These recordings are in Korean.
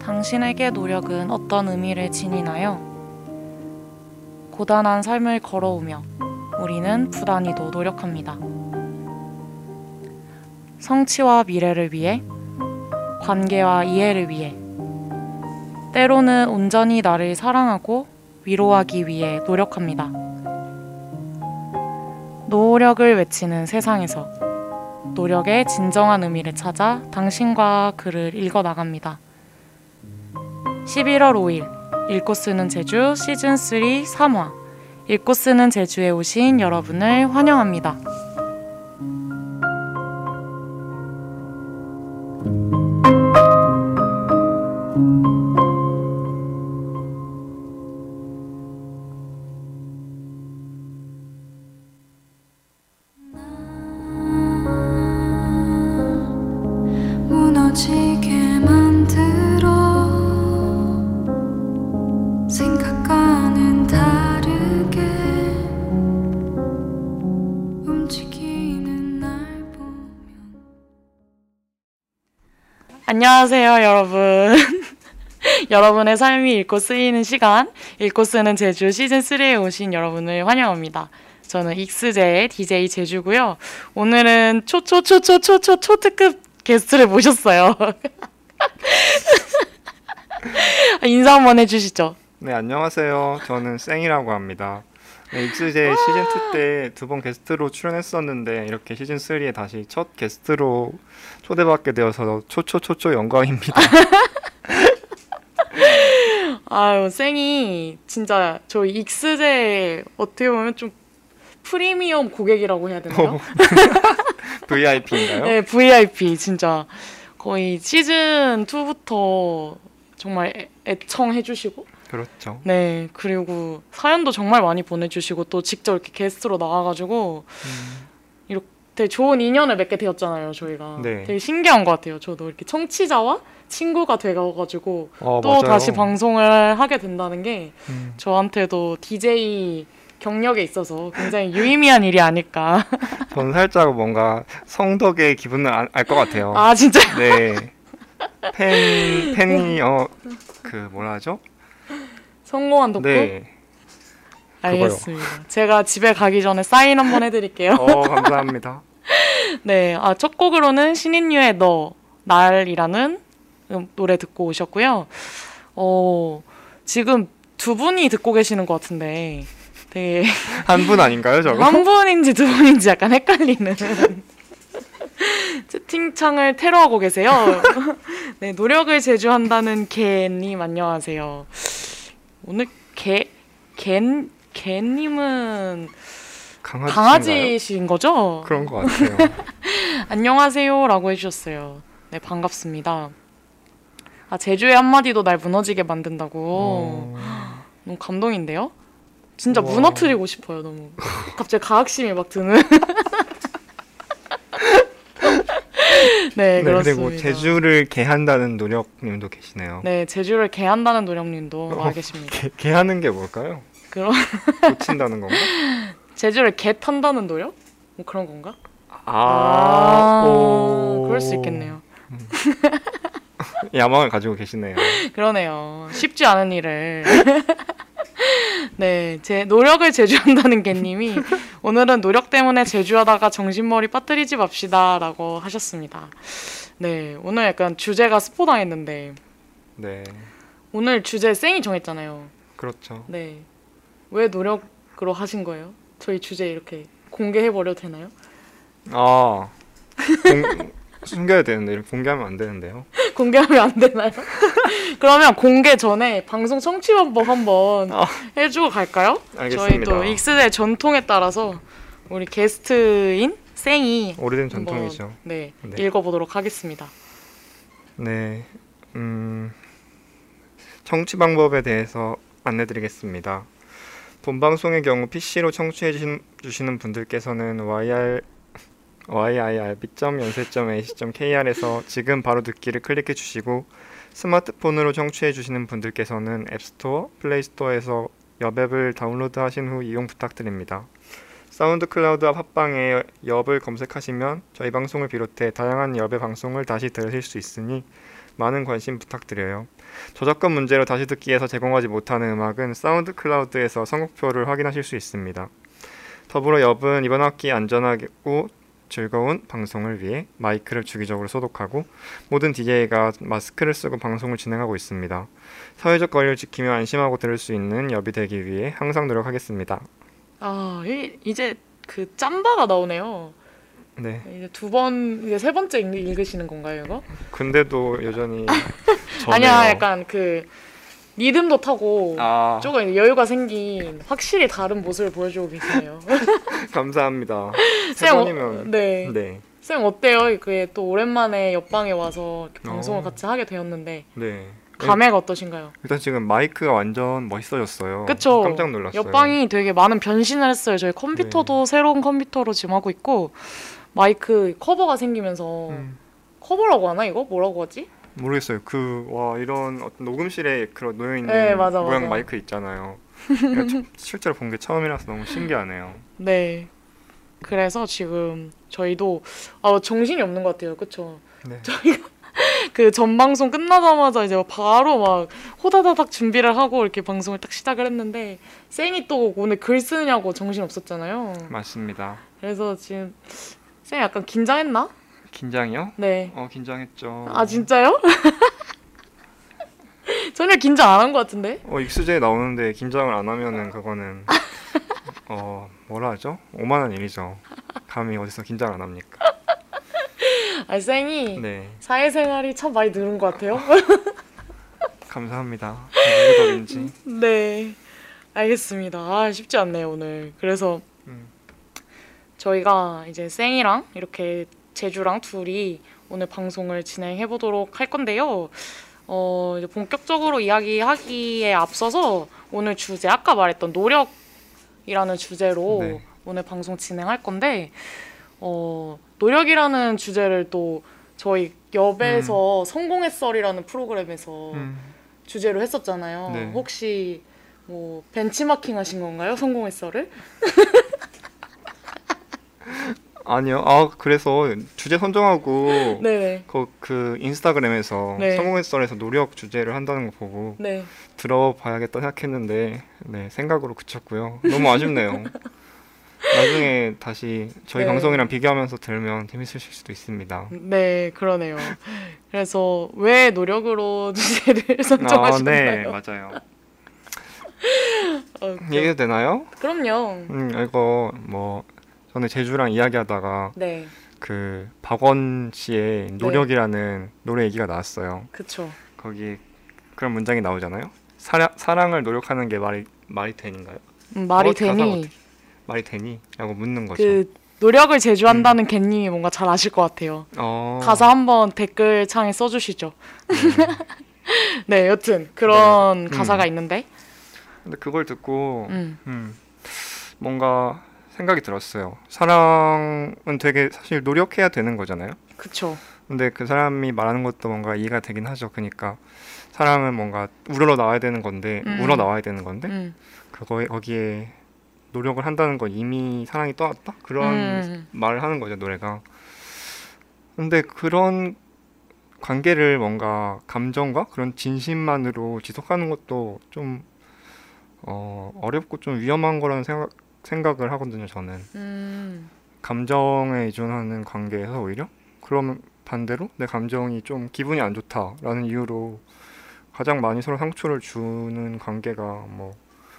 당신에게 노력은 어떤 의미를 지니나요? 고단한 삶을 걸어오며 우리는 부단히도 노력합니다. 성취와 미래를 위해, 관계와 이해를 위해, 때로는 온전히 나를 사랑하고 위로하기 위해 노력합니다. 노력을 외치는 세상에서 노력의 진정한 의미를 찾아 당신과 글을 읽어 나갑니다. 11월 5일 읽고 쓰는 제주 시즌 3 3화 읽고 쓰는 제주에 오신 여러분을 환영합니다. 안녕하세요, 여러분. 여러분의 삶이 읽고 쓰이는 시간, 읽고 쓰는 제주 시즌 3에 오신 여러분을 환영합니다. 저는 익스제의 DJ 제주고요. 오늘은 초초초초초초 초특급 게스트를 모셨어요. 인사 한번 해주시죠. 네, 안녕하세요. 저는 쌩이라고 합니다. 네, 익스제 시즌 2 때 두 번 게스트로 출연했었는데 이렇게 시즌 3에 다시 첫 게스트로 초대받게 되어서 초초초초 영광입니다. 아유, 쌩이 진짜 저희 익스제 어떻게 보면 좀 프리미엄 고객이라고 해야 되나요? VIP인가요? 네, VIP 진짜 거의 시즌 2부터 정말 애, 애청해 주시고 그렇죠. 네, 그리고 사연도 정말 많이 보내 주시고 또 직접 이렇게 게스트로 나와 가지고 음, 되게 좋은 인연을 맺게 되었잖아요, 저희가. 네. 되게 신기한 것 같아요. 저도 이렇게 청취자와 친구가 되어 가지고 어, 또 맞아요. 다시 방송을 하게 된다는 게 음, 저한테도 DJ 경력에 있어서 굉장히 유의미한 일이 아닐까. 저는 살짝 뭔가 성덕의 기분을 알 것 같아요. 아, 진짜 네. 팬, 팬이, 어, 그, 뭐라 하죠? 성공한 덕후? 네. 알겠습니다. 제가 집에 가기 전에 사인 한번 해드릴게요. 어, 감사합니다. 네, 아, 첫 곡으로는 신인류의 너, 날이라는 음, 노래 듣고 오셨고요. 어, 지금 두 분이 듣고 계시는 것 같은데 되게 한 분 아닌가요, 저거? 한 분인지 두 분인지 약간 헷갈리는 채팅창을 테러하고 계세요. 네, 노력을 제주한다는 개님 안녕하세요. 오늘 개, 개, 개님은 강아지. 강아지신 거죠? 그런 것 같아요. 안녕하세요라고 해주셨어요. 네 반갑습니다. 아 제주의 한마디도 날 무너지게 만든다고 어, 너무 감동인데요? 진짜 우와. 무너뜨리고 싶어요 너무. 갑자기 가학심이 막 드는. 네 네, 그렇습니다. 그리고 제주를 개한다는 노력님도 계시네요. 네 제주를 개한다는 노령님도 와 계십니다. 개, 개하는 게 뭘까요? 그럼 고친다는 건가? 제주를 개 탄다는 노력? 뭐 그런 건가? 아, 오. 그럴 수 있겠네요. 야망을 가지고 계시네요. 그러네요. 쉽지 않은 일을. 네, 제 노력을 제주한다는 개님이 오늘은 노력 때문에 제주하다가 정신머리 빠뜨리지 맙시다라고 하셨습니다. 네, 오늘 약간 주제가 스포 당했는데 네, 오늘 주제 쌩이 정했잖아요. 그렇죠. 네, 왜 노력으로 하신 거예요? 저희 주제 이렇게 공개해 버려도 되나요? 아, 공, 숨겨야 되는데 공개하면 안 되는데요. 공개하면 안 되나요? 그러면 공개 전에 방송 청취 방법 한번 아. 해주고 갈까요? 저희 알겠습니다. 또 익스의 전통에 따라서 우리 게스트인 쌩이 오래된 전통이죠. 네, 네. 읽어보도록 하겠습니다. 네, 음, 청취 방법에 대해서 안내드리겠습니다. 본 방송의 경우 PC로 청취해 주시는 분들께서는 YR yirb.연세.ac.kr에서 지금 바로 듣기를 클릭해 주시고 스마트폰으로 청취해 주시는 분들께서는 앱스토어, 플레이스토어에서 엽 앱을 다운로드 하신 후 이용 부탁드립니다. 사운드 클라우드와 팟빵에 엽을 검색하시면 저희 방송을 비롯해 다양한 엽의 방송을 다시 들으실 수 있으니 많은 관심 부탁드려요. 저작권 문제로 다시 듣기에서 제공하지 못하는 음악은 사운드 클라우드에서 선곡표를 확인하실 수 있습니다. 더불어 엽은 이번 학기 안전하고 즐거운 방송을 위해 마이크를 주기적으로 소독하고 모든 DJ가 마스크를 쓰고 방송을 진행하고 있습니다. 사회적 거리를 지키며 안심하고 들을 수 있는 엽이 되기 위해 항상 노력하겠습니다. 아, 이, 이제 그 짬바가 나오네요. 네. 이제 두 번, 이제 세 번째 읽, 읽으시는 건가요, 이거? 근데도 여전히 아니야. 약간 그 리듬도 타고 아 조금 여유가 생긴 확실히 다른 모습을 보여주고 계시네요. 감사합니다. 세 쌤, 어, 번이면 네. 네. 쌤 어때요? 그게 또 오랜만에 옆방에 와서 이렇게 어. 방송을 같이 하게 되었는데 네. 감회가 어떠신가요? 일단 지금 마이크가 완전 멋있어졌어요. 그쵸? 깜짝 놀랐어요. 옆방이 되게 많은 변신을 했어요. 저희 컴퓨터도 네. 새로운 컴퓨터로 지금 하고 있고 마이크 커버가 생기면서 음, 커버라고 하나 이거 뭐라고 하지? 모르겠어요. 그 와 이런 어떤 녹음실에 그런 놓여 있는 네, 맞아, 모양 맞아. 마이크 있잖아요. 실제로 본 게 처음이라서 너무 신기하네요. 네. 그래서 지금 저희도 아 정신이 없는 것 같아요. 그쵸? 네. 그 전방송 끝나자마자 이제 바로 막 호다다닥 준비를 하고 이렇게 방송을 딱 시작을 했는데 쌩이 또 오늘 글 쓰느냐고 정신 없었잖아요. 맞습니다. 그래서 지금 쌩 약간 긴장했나? 긴장이요? 네. 어 긴장했죠. 아 진짜요? 전혀 긴장 안 한 것 같은데? 어 익수제에 나오는데 긴장을 안 하면은 그거는 어 뭐라 하죠? 오만한 일이죠. 감히 어디서 긴장 안 합니까? 아 쌩이 네 사회생활이 참 많이 늘은 것 같아요. 감사합니다. 누구 덕인지. 네. 알겠습니다. 아, 쉽지 않네요, 오늘. 그래서 음. 저희가 이제 쌩이랑 이렇게 제주랑 둘이 오늘 방송을 진행해 보도록 할 건데요. 어, 이제 본격적으로 이야기하기에 앞서서 오늘 주제 아까 말했던 노력이라는 주제로 네. 오늘 방송 진행할 건데 어, 노력이라는 주제를 또 저희 엽에서 성공했설이라는 프로그램에서 음. 주제로 했었잖아요. 네. 혹시 뭐 벤치마킹 하신 건가요? 썰을? 아니요. 아 그래서 주제 선정하고 네, 그, 그 인스타그램에서 네. 성공의 썰에서 노력 주제를 한다는 거 보고 네. 들어봐야겠다 생각했는데 네 생각으로 그쳤고요. 너무 아쉽네요. 나중에 다시 저희 네. 방송이랑 비교하면서 들으면 재밌으실 수도 있습니다. 네, 그러네요. 그래서 왜 노력으로 주제를 아, 선정하신 네, 건가요? 맞아요. 어, 그- 얘기해도 되나요? 그럼요. 음, 이거 뭐 전에 제주랑 이야기하다가 네, 그 박원 씨의 노력이라는 노래 얘기가 나왔어요. 그쵸. 거기 그런 문장이 나오잖아요. 사랑 사랑을 노력하는 게 말이 말이 되는가요? 음, 말이 되니 어떻게- 말이 되니? 라고 묻는 거죠. 그 노력을 제주한다는 갯님이 뭔가 잘 아실 것 같아요. 어, 가사 한번 댓글 창에 써주시죠. 네. 네, 여튼 그런 네. 가사가 음. 있는데, 근데 그걸 듣고 음, 음, 뭔가 생각이 들었어요. 사랑은 되게 사실 노력해야 되는 거잖아요. 그쵸. 근데 그 사람이 말하는 것도 뭔가 이해가 되긴 하죠. 그러니까 사랑은 뭔가 우러러 나와야 되는 건데 음. 우러 나와야 되는 건데 음, 그거에 거기에 노력을 한다는 건 이미 사랑이 떠났다 그런 음, 말을 하는 거죠 노래가. 근데 그런 관계를 뭔가 감정과 그런 진심만으로 지속하는 것도 좀 어, 어렵고 좀 위험한 거라는 생각 생각을 하거든요 저는. 음, 감정에 의존하는 관계에서 오히려? 그러면 반대로 내 감정이 좀 기분이 안 좋다라는 이유로 가장 많이 서로 상처를 주는 관계가 뭐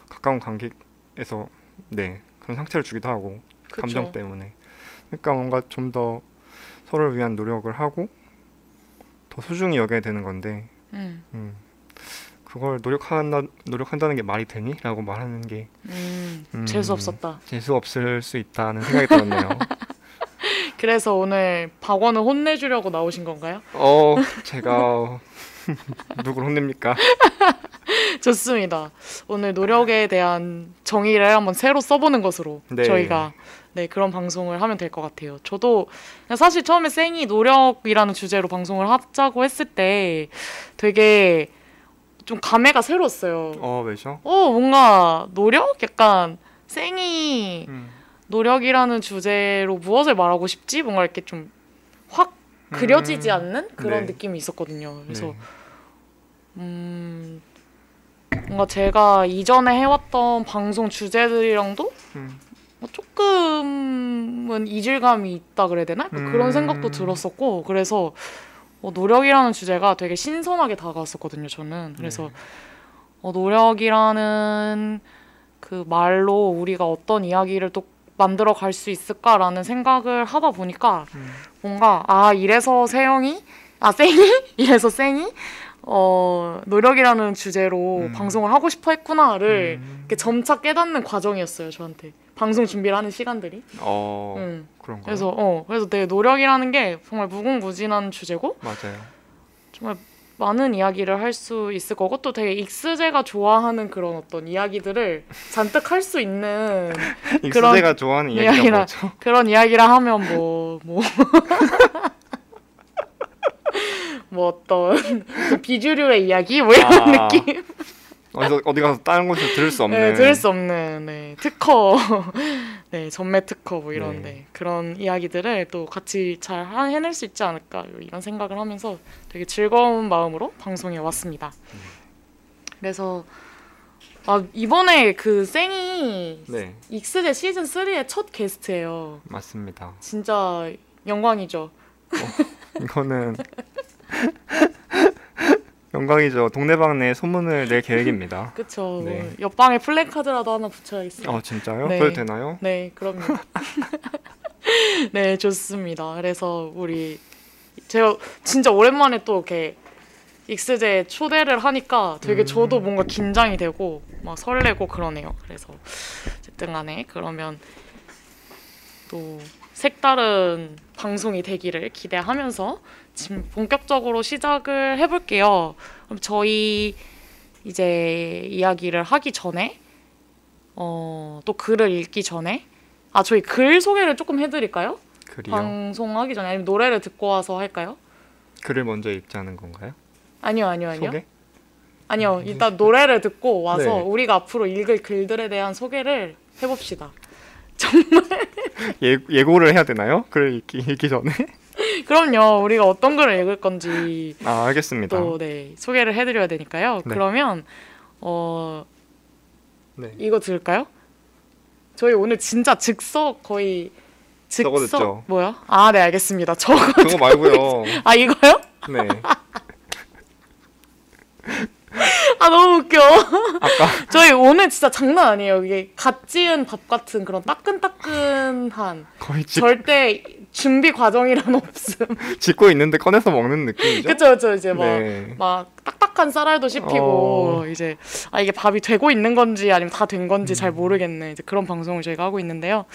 가까운 관계에서 네 그런 상처를 주기도 하고 그쵸. 감정 때문에. 그러니까 뭔가 좀 더 서로를 위한 노력을 하고 더 소중히 여겨야 되는 건데. 음, 음, 그걸 노력한다 노력한다는 게 말이 되니?라고 말하는 게 음, 음. 재수 없었다. 재수 없을 수 있다는 생각이 들었네요. 그래서 오늘 박원을 혼내주려고 나오신 건가요? 어, 제가 누굴 혼냅니까? 좋습니다. 오늘 노력에 대한 정의를 한번 새로 써보는 것으로 네. 저희가 네 그런 방송을 하면 될 것 같아요. 저도 사실 처음에 생이 노력이라는 주제로 방송을 하자고 했을 때 되게 좀 감회가 새로웠어요. 어 왜죠? 어 뭔가 노력 약간 생이 음. 노력이라는 주제로 무엇을 말하고 싶지 뭔가 이렇게 좀 확 그려지지 음. 않는 그런 네. 느낌이 있었거든요. 그래서 네. 음 뭔가 제가 이전에 해왔던 방송 주제들이랑도 음. 뭐 조금은 이질감이 있다 그래야 되나? 음. 그런 생각도 들었었고 그래서 어, 노력이라는 주제가 되게 신선하게 다가왔었거든요. 저는 그래서 네. 어, 노력이라는 그 말로 우리가 어떤 이야기를 또 만들어 갈 수 있을까라는 생각을 하다 보니까 음. 뭔가 아 이래서 세영이 아 쌩이 이래서 쌩이 어 노력이라는 주제로 음. 방송을 하고 싶어 했구나를 음. 이렇게 점차 깨닫는 과정이었어요 저한테 방송 준비를 하는 시간들이 어 음. 그런가? 그래서 어 그래서 내 노력이라는 게 정말 무궁무진한 주제고 맞아요. 정말 많은 이야기를 할 수 있을 거고 또 되게 익스제가 좋아하는 그런 어떤 이야기들을 잔뜩 할 수 있는 익스제가 좋아하는 이야기가 뭐죠? 그런 이야기라 하면 뭐뭐 뭐 어떤 그 비주류의 이야기 뭐 이런 아, 느낌 어디서 어디 가서 다른 곳에서 들을 수 없는. 네, 들을 수 없는 네, 특허 네 전매 특허 뭐 이런 네. 네, 그런 이야기들을 또 같이 잘 하- 해낼 수 있지 않을까 이런 생각을 하면서 되게 즐거운 마음으로 방송에 왔습니다. 그래서 아 이번에 그 쌩이 네 익스제 시즌 3의 첫 게스트예요. 맞습니다. 진짜 영광이죠. 이거는 영광이죠. 동네방네 소문을 낼 계획입니다. 그쵸. 네. 뭐 옆방에 플래카드라도 하나 붙여야겠어요. 아 진짜요? 네. 그래도 되나요? 네, 그럼요. 네, 좋습니다. 그래서 우리 제가 진짜 오랜만에 또 이렇게 익스제 초대를 하니까 되게 음. 저도 뭔가 긴장이 되고 막 설레고 그러네요. 그래서 어쨌든 간에 그러면 또 색다른 방송이 되기를 기대하면서 지금 본격적으로 시작을 해볼게요. 그럼 저희 이제 이야기를 하기 전에 어, 또 글을 읽기 전에 아 저희 글 소개를 조금 해드릴까요? 글이요. 방송하기 전에 아니면 노래를 듣고 와서 할까요? 글을 먼저 읽자는 건가요? 아니요 아니요 아니요 소개? 아니요 일단 노래를 듣고 와서 네. 우리가 앞으로 읽을 글들에 대한 소개를 해봅시다. 예, 예고를 해야 되나요? 글 읽기, 읽기 전에? 그럼요 우리가 어떤 글을 읽을 건지 아 알겠습니다. 또 네 소개를 해 드려야 되니까요. 네. 그러면 어 네. 이거 들을까요? 저희 오늘 진짜 즉석 거의 저거 즉석 듣죠? 뭐야? 아 네 알겠습니다. 저거 그거 말고요. 아 이거요? 네. 아 너무 웃겨. 아까 저희 오늘 진짜 장난 아니에요. 이게 갓 지은 밥 같은 그런 따끈따끈한 거의 집, 절대 준비 과정이란 없음. 짓고 있는데 꺼내서 먹는 느낌이죠? 그쵸 그쵸 이제 막. 네. 막 딱딱한 쌀알도 씹히고 어. 이제 아 이게 밥이 되고 있는 건지 아니면 다 된 건지 음. 잘 모르겠네 이제 그런 방송을 저희가 하고 있는데요.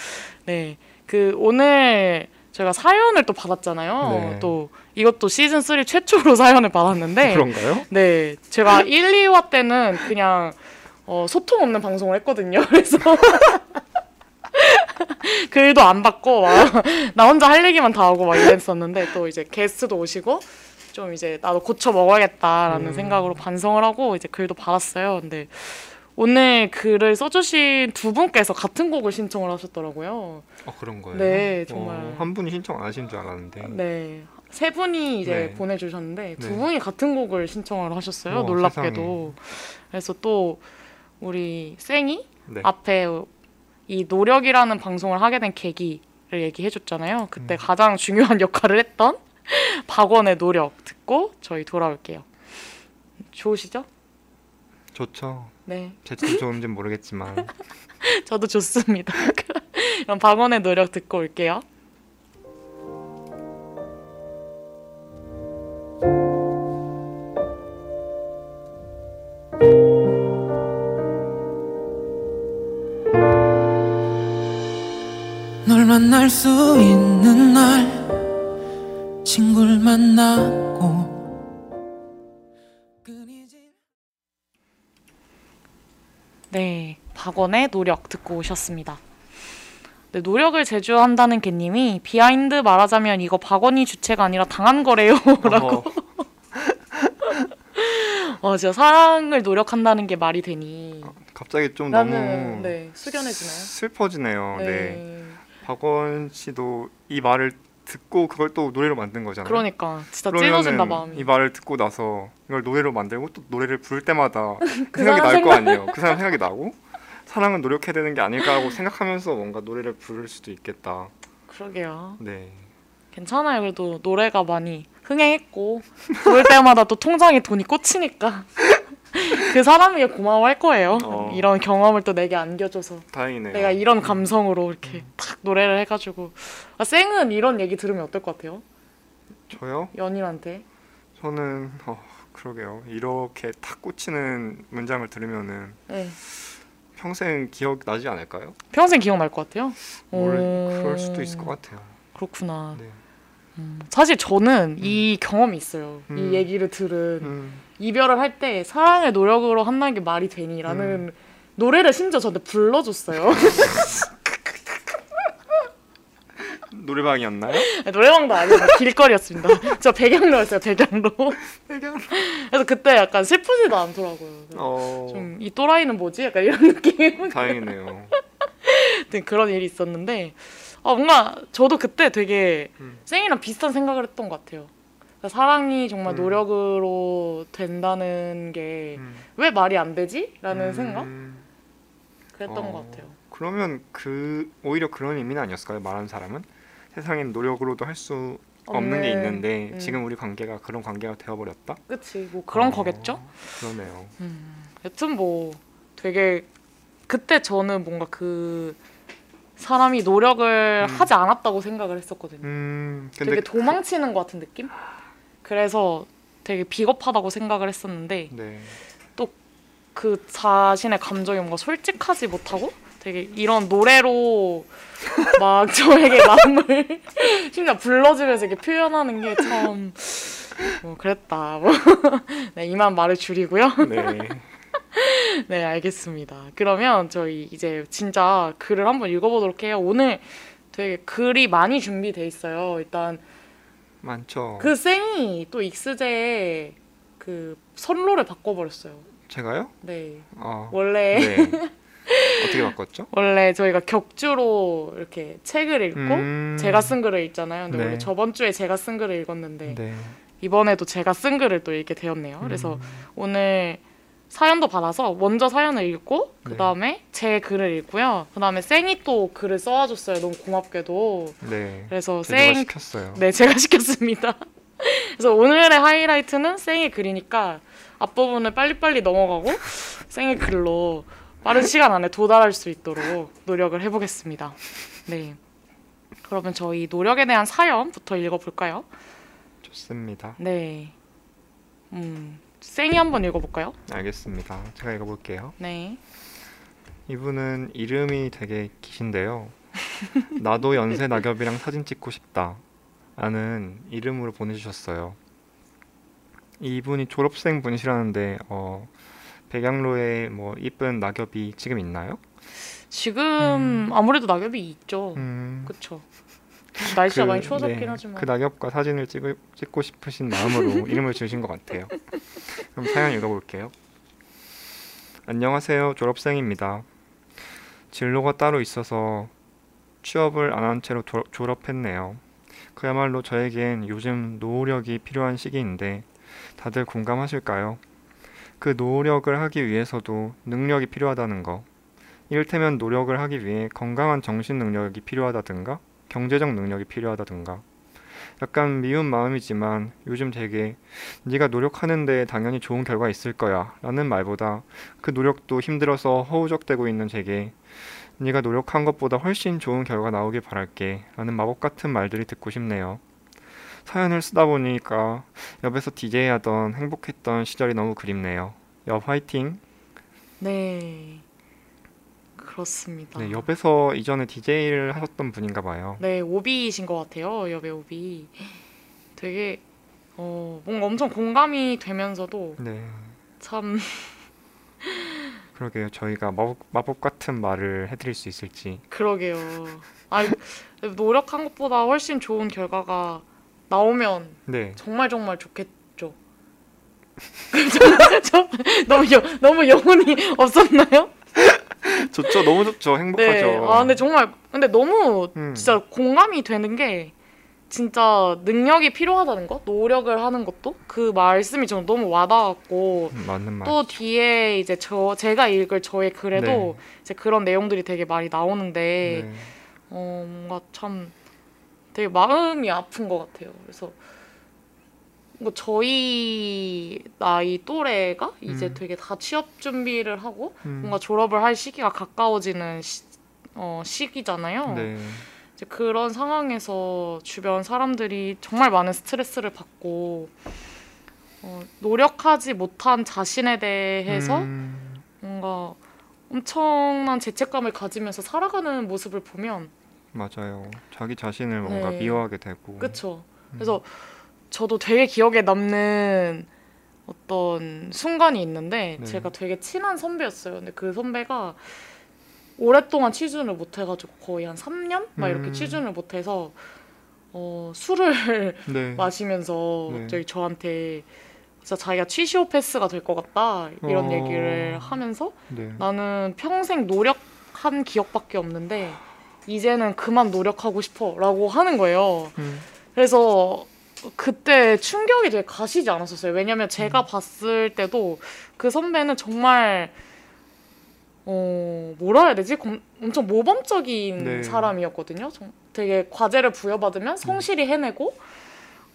네, 그 오늘 저희가 사연을 또 받았잖아요. 네. 또 이것도 시즌 3 최초로 사연을 받았는데 그런가요? 네, 제가 1, 2화 때는 그냥 어, 소통 없는 방송을 했거든요. 그래서 글도 안 받고 막 나 혼자 할 얘기만 다 하고 막 이랬었는데 또 이제 게스트도 오시고 좀 이제 나도 고쳐 먹어야겠다라는 음. 생각으로 반성을 하고 이제 글도 받았어요. 근데 오늘 글을 써주신 두 분께서 같은 곡을 신청을 하셨더라고요. 어 그런 거예요? 네, 정말. 어, 한 분이 신청 안 하신 줄 알았는데. 네. 세 분이 이제 네. 보내주셨는데 두 네. 분이 같은 곡을 신청을 하셨어요. 우와, 놀랍게도. 그래서 또 우리 쌩이 네. 앞에 이 노력이라는 방송을 하게 된 계기를 얘기해 줬잖아요. 그때 음. 가장 중요한 역할을 했던 박원의 노력 듣고 저희 돌아올게요. 좋으시죠? 좋죠. 네, 제품 좋은지 는 모르겠지만 저도 좋습니다. 그럼 박원의 노력 듣고 올게요. 널 만날 수 있는 날 친구를 만나고 네, 박원의 노력 듣고 오셨습니다. 네, 노력을 제주한다는 개님이 비하인드 말하자면 이거 박원이 주체가 아니라 당한 거래요. 라고. 어, 진짜 사랑을 노력한다는 게 말이 되니. 갑자기 좀 나는 너무 네 수견해지나요? 슬퍼지네요. 네. 박원 씨도 이 말을 듣고 그걸 또 노래로 만든 거잖아요. 그러니까 진짜 찢어진다 마음이. 이 말을 듣고 나서 이걸 노래로 만들고 또 노래를 부를 때마다 그그 생각이 날 거 아니에요. 그 사람 생각이 나고 사랑은 노력해야 되는 게 아닐까 하고 생각하면서 뭔가 노래를 부를 수도 있겠다. 그러게요. 네. 괜찮아요. 그래도 노래가 많이 흥행했고 부를 때마다 또 통장에 돈이 꽂히니까 그 사람이 고마워할 거예요. 어. 이런 경험을 또 내게 안겨줘서 다행이네요. 내가 이런 감성으로 이렇게 탁 노래를 해가지고 아, 쌩은 이런 얘기 들으면 어떨 것 같아요? 저요? 연인한테 저는 어, 그러게요. 이렇게 탁 꽂히는 문장을 들으면은 네. 평생 기억 나지 않을까요? 평생 기억날 것 같아요. 모르, 오. 그럴 수도 있을 것 같아요. 그렇구나. 네. 음, 사실 저는 이 경험이 있어요. 음. 이 얘기를 들은 음, 이별을 할 때 사랑을 노력으로 한다는 게 말이 되니라는 음. 노래를 심지어 저한테 불러줬어요. 노래방이었나요? 노래방도 아니고 길거리였습니다. 저 백양로였어요. 백양로. 그래서 그때 약간 슬프지도 않더라고요. 어, 좀이 또라이는 뭐지? 약간 이런 느낌. 다행이네요. 그런 일이 있었는데 아 뭔가 저도 그때 되게 음. 쌩이랑 비슷한 생각을 했던 것 같아요. 그러니까 사랑이 정말 음. 노력으로 된다는 게왜 음. 말이 안 되지? 라는 음, 생각? 그랬던 어, 것 같아요. 그러면 그 오히려 그런 의미는 아니었을까요? 말하는 사람은 세상엔 노력으로도 할 수 없는 게 없는, 있는데 음. 지금 우리 관계가 그런 관계가 되어버렸다. 그치 뭐 그런 어, 거겠죠? 그러네요. 음, 여튼 뭐 되게 그때 저는 뭔가 그 사람이 노력을 음. 하지 않았다고 생각을 했었거든요. 음, 되게 도망치는 것 같은 느낌? 그래서 되게 비겁하다고 생각을 했었는데 네. 그 자신의 감정에 뭔가 솔직하지 못하고 되게 이런 노래로 막 저에게 마음을 심지어 불러주면서 이렇게 표현하는 게 참 뭐 그랬다. 뭐. 네, 이만 말을 줄이고요. 네. 네, 알겠습니다. 그러면 저희 이제 진짜 글을 한번 읽어보도록 해요. 오늘 되게 글이 많이 준비돼 있어요. 일단 많죠. 그 쌩이 또 익스제의 그 선로를 바꿔버렸어요. 제가요? 네, 아, 원래 네. 어떻게 바꿨죠? 원래 저희가 격주로 이렇게 책을 읽고 음, 제가 쓴 글을 읽잖아요. 근데 네. 원래 저번 주에 제가 쓴 글을 읽었는데 네. 이번에도 제가 쓴 글을 또 읽게 되었네요. 그래서 음, 오늘 사연도 받아서 먼저 사연을 읽고 그 다음에 제 글을 읽고요. 그 다음에 쌩이 또 글을 써와줬어요. 너무 고맙게도. 네. 그래서 제가 쌩 시켰어요. 네 제가 시켰습니다. 그래서 오늘의 하이라이트는 쌩의 글이니까 앞부분을 빨리빨리 넘어가고 쌩의 글로 빠른 시간 안에 도달할 수 있도록 노력을 해보겠습니다. 네. 그러면 저희 노력에 대한 사연부터 읽어볼까요? 좋습니다. 네. 음, 쌩이 한번 읽어볼까요? 알겠습니다. 제가 읽어볼게요. 네. 이분은 이름이 되게 기신데요. 나도 연세 낙엽이랑 사진 찍고 싶다. 라는 이름으로 보내주셨어요. 이분이 졸업생 분이시라는데 어, 백양로에 뭐 이쁜 낙엽이 지금 있나요? 지금 아무래도 낙엽이 있죠. 음, 그쵸. 날씨가 그, 많이 추워졌긴 네, 하지만. 그 낙엽과 사진을 찍, 찍고 싶으신 마음으로 이름을 주신 것 같아요. 그럼 사연 읽어볼게요. 안녕하세요. 졸업생입니다. 진로가 따로 있어서 취업을 안 한 채로 졸- 졸업했네요. 그야말로 저에겐 요즘 노력이 필요한 시기인데 다들 공감하실까요? 그 노력을 하기 위해서도 능력이 필요하다는 거. 이를테면 노력을 하기 위해 건강한 정신 능력이 필요하다든가 경제적 능력이 필요하다든가 약간 미운 마음이지만 요즘 되게 네가 노력하는데 당연히 좋은 결과 있을 거야 라는 말보다 그 노력도 힘들어서 허우적대고 있는 제게 네가 노력한 것보다 훨씬 좋은 결과 나오길 바랄게 라는 마법 같은 말들이 듣고 싶네요. 사연을 쓰다 보니까 옆에서 DJ 하던 행복했던 시절이 너무 그립네요. 옆 화이팅! 네. 그렇습니다. 네, 옆에서 이전에 DJ를 하셨던 분인가 봐요. 네, 오비이신 것 같아요. 여배 오비. 되게 어, 뭔가 엄청 공감이 되면서도 네. 참 그러게요. 저희가 마법, 마법 같은 말을 해드릴 수 있을지. 그러게요. 아 노력한 것보다 훨씬 좋은 결과가 나오면 네. 정말 정말 좋겠죠. 너무 여, 너무 영혼이 없었나요? 좋죠. 너무 좋죠. 행복하죠. 네. 아 근데 정말 근데 너무 음. 진짜 공감이 되는 게 진짜 능력이 필요하다는 것, 노력을 하는 것도 그 말씀이 저는 너무 와닿았고 음. 또 뒤에 이제 저 제가 읽을 저의 글에도 네. 이제 그런 내용들이 되게 많이 나오는데 네. 어 뭔가 참 되게 마음이 아픈 것 같아요. 그래서 뭐 저희 나이 또래가 이제 음. 되게 다 취업 준비를 하고 음. 뭔가 졸업을 할 시기가 가까워지는 시, 어, 시기잖아요. 네. 이제 그런 상황에서 주변 사람들이 정말 많은 스트레스를 받고 어, 노력하지 못한 자신에 대해서 음, 뭔가 엄청난 죄책감을 가지면서 살아가는 모습을 보면 맞아요. 자기 자신을 뭔가 네. 미워하게 되고. 음. 그래서 저도 되게 기억에 남는 어떤 순간이 있는데 네. 제가 되게 친한 선배였어요. 근데 그 선배가 오랫동안 취준을 못 해가지고 거의 한 3년 막 이렇게 음. 취준을 못 해서 어, 술을 네. 마시면서 네. 저기 저한테 진짜 자기가 취시오 패스가 될 것 같다 이런 어. 얘기를 하면서 네. 나는 평생 노력한 기억밖에 없는데 이제는 그만 노력하고 싶어라고 하는 거예요. 음, 그래서 그때 충격이 되게 가시지 않았었어요. 왜냐면 제가 음. 봤을 때도 그 선배는 정말 어 뭐라 해야 되지? 검- 엄청 모범적인 네. 사람이었거든요. 정- 되게 과제를 부여받으면 성실히 해내고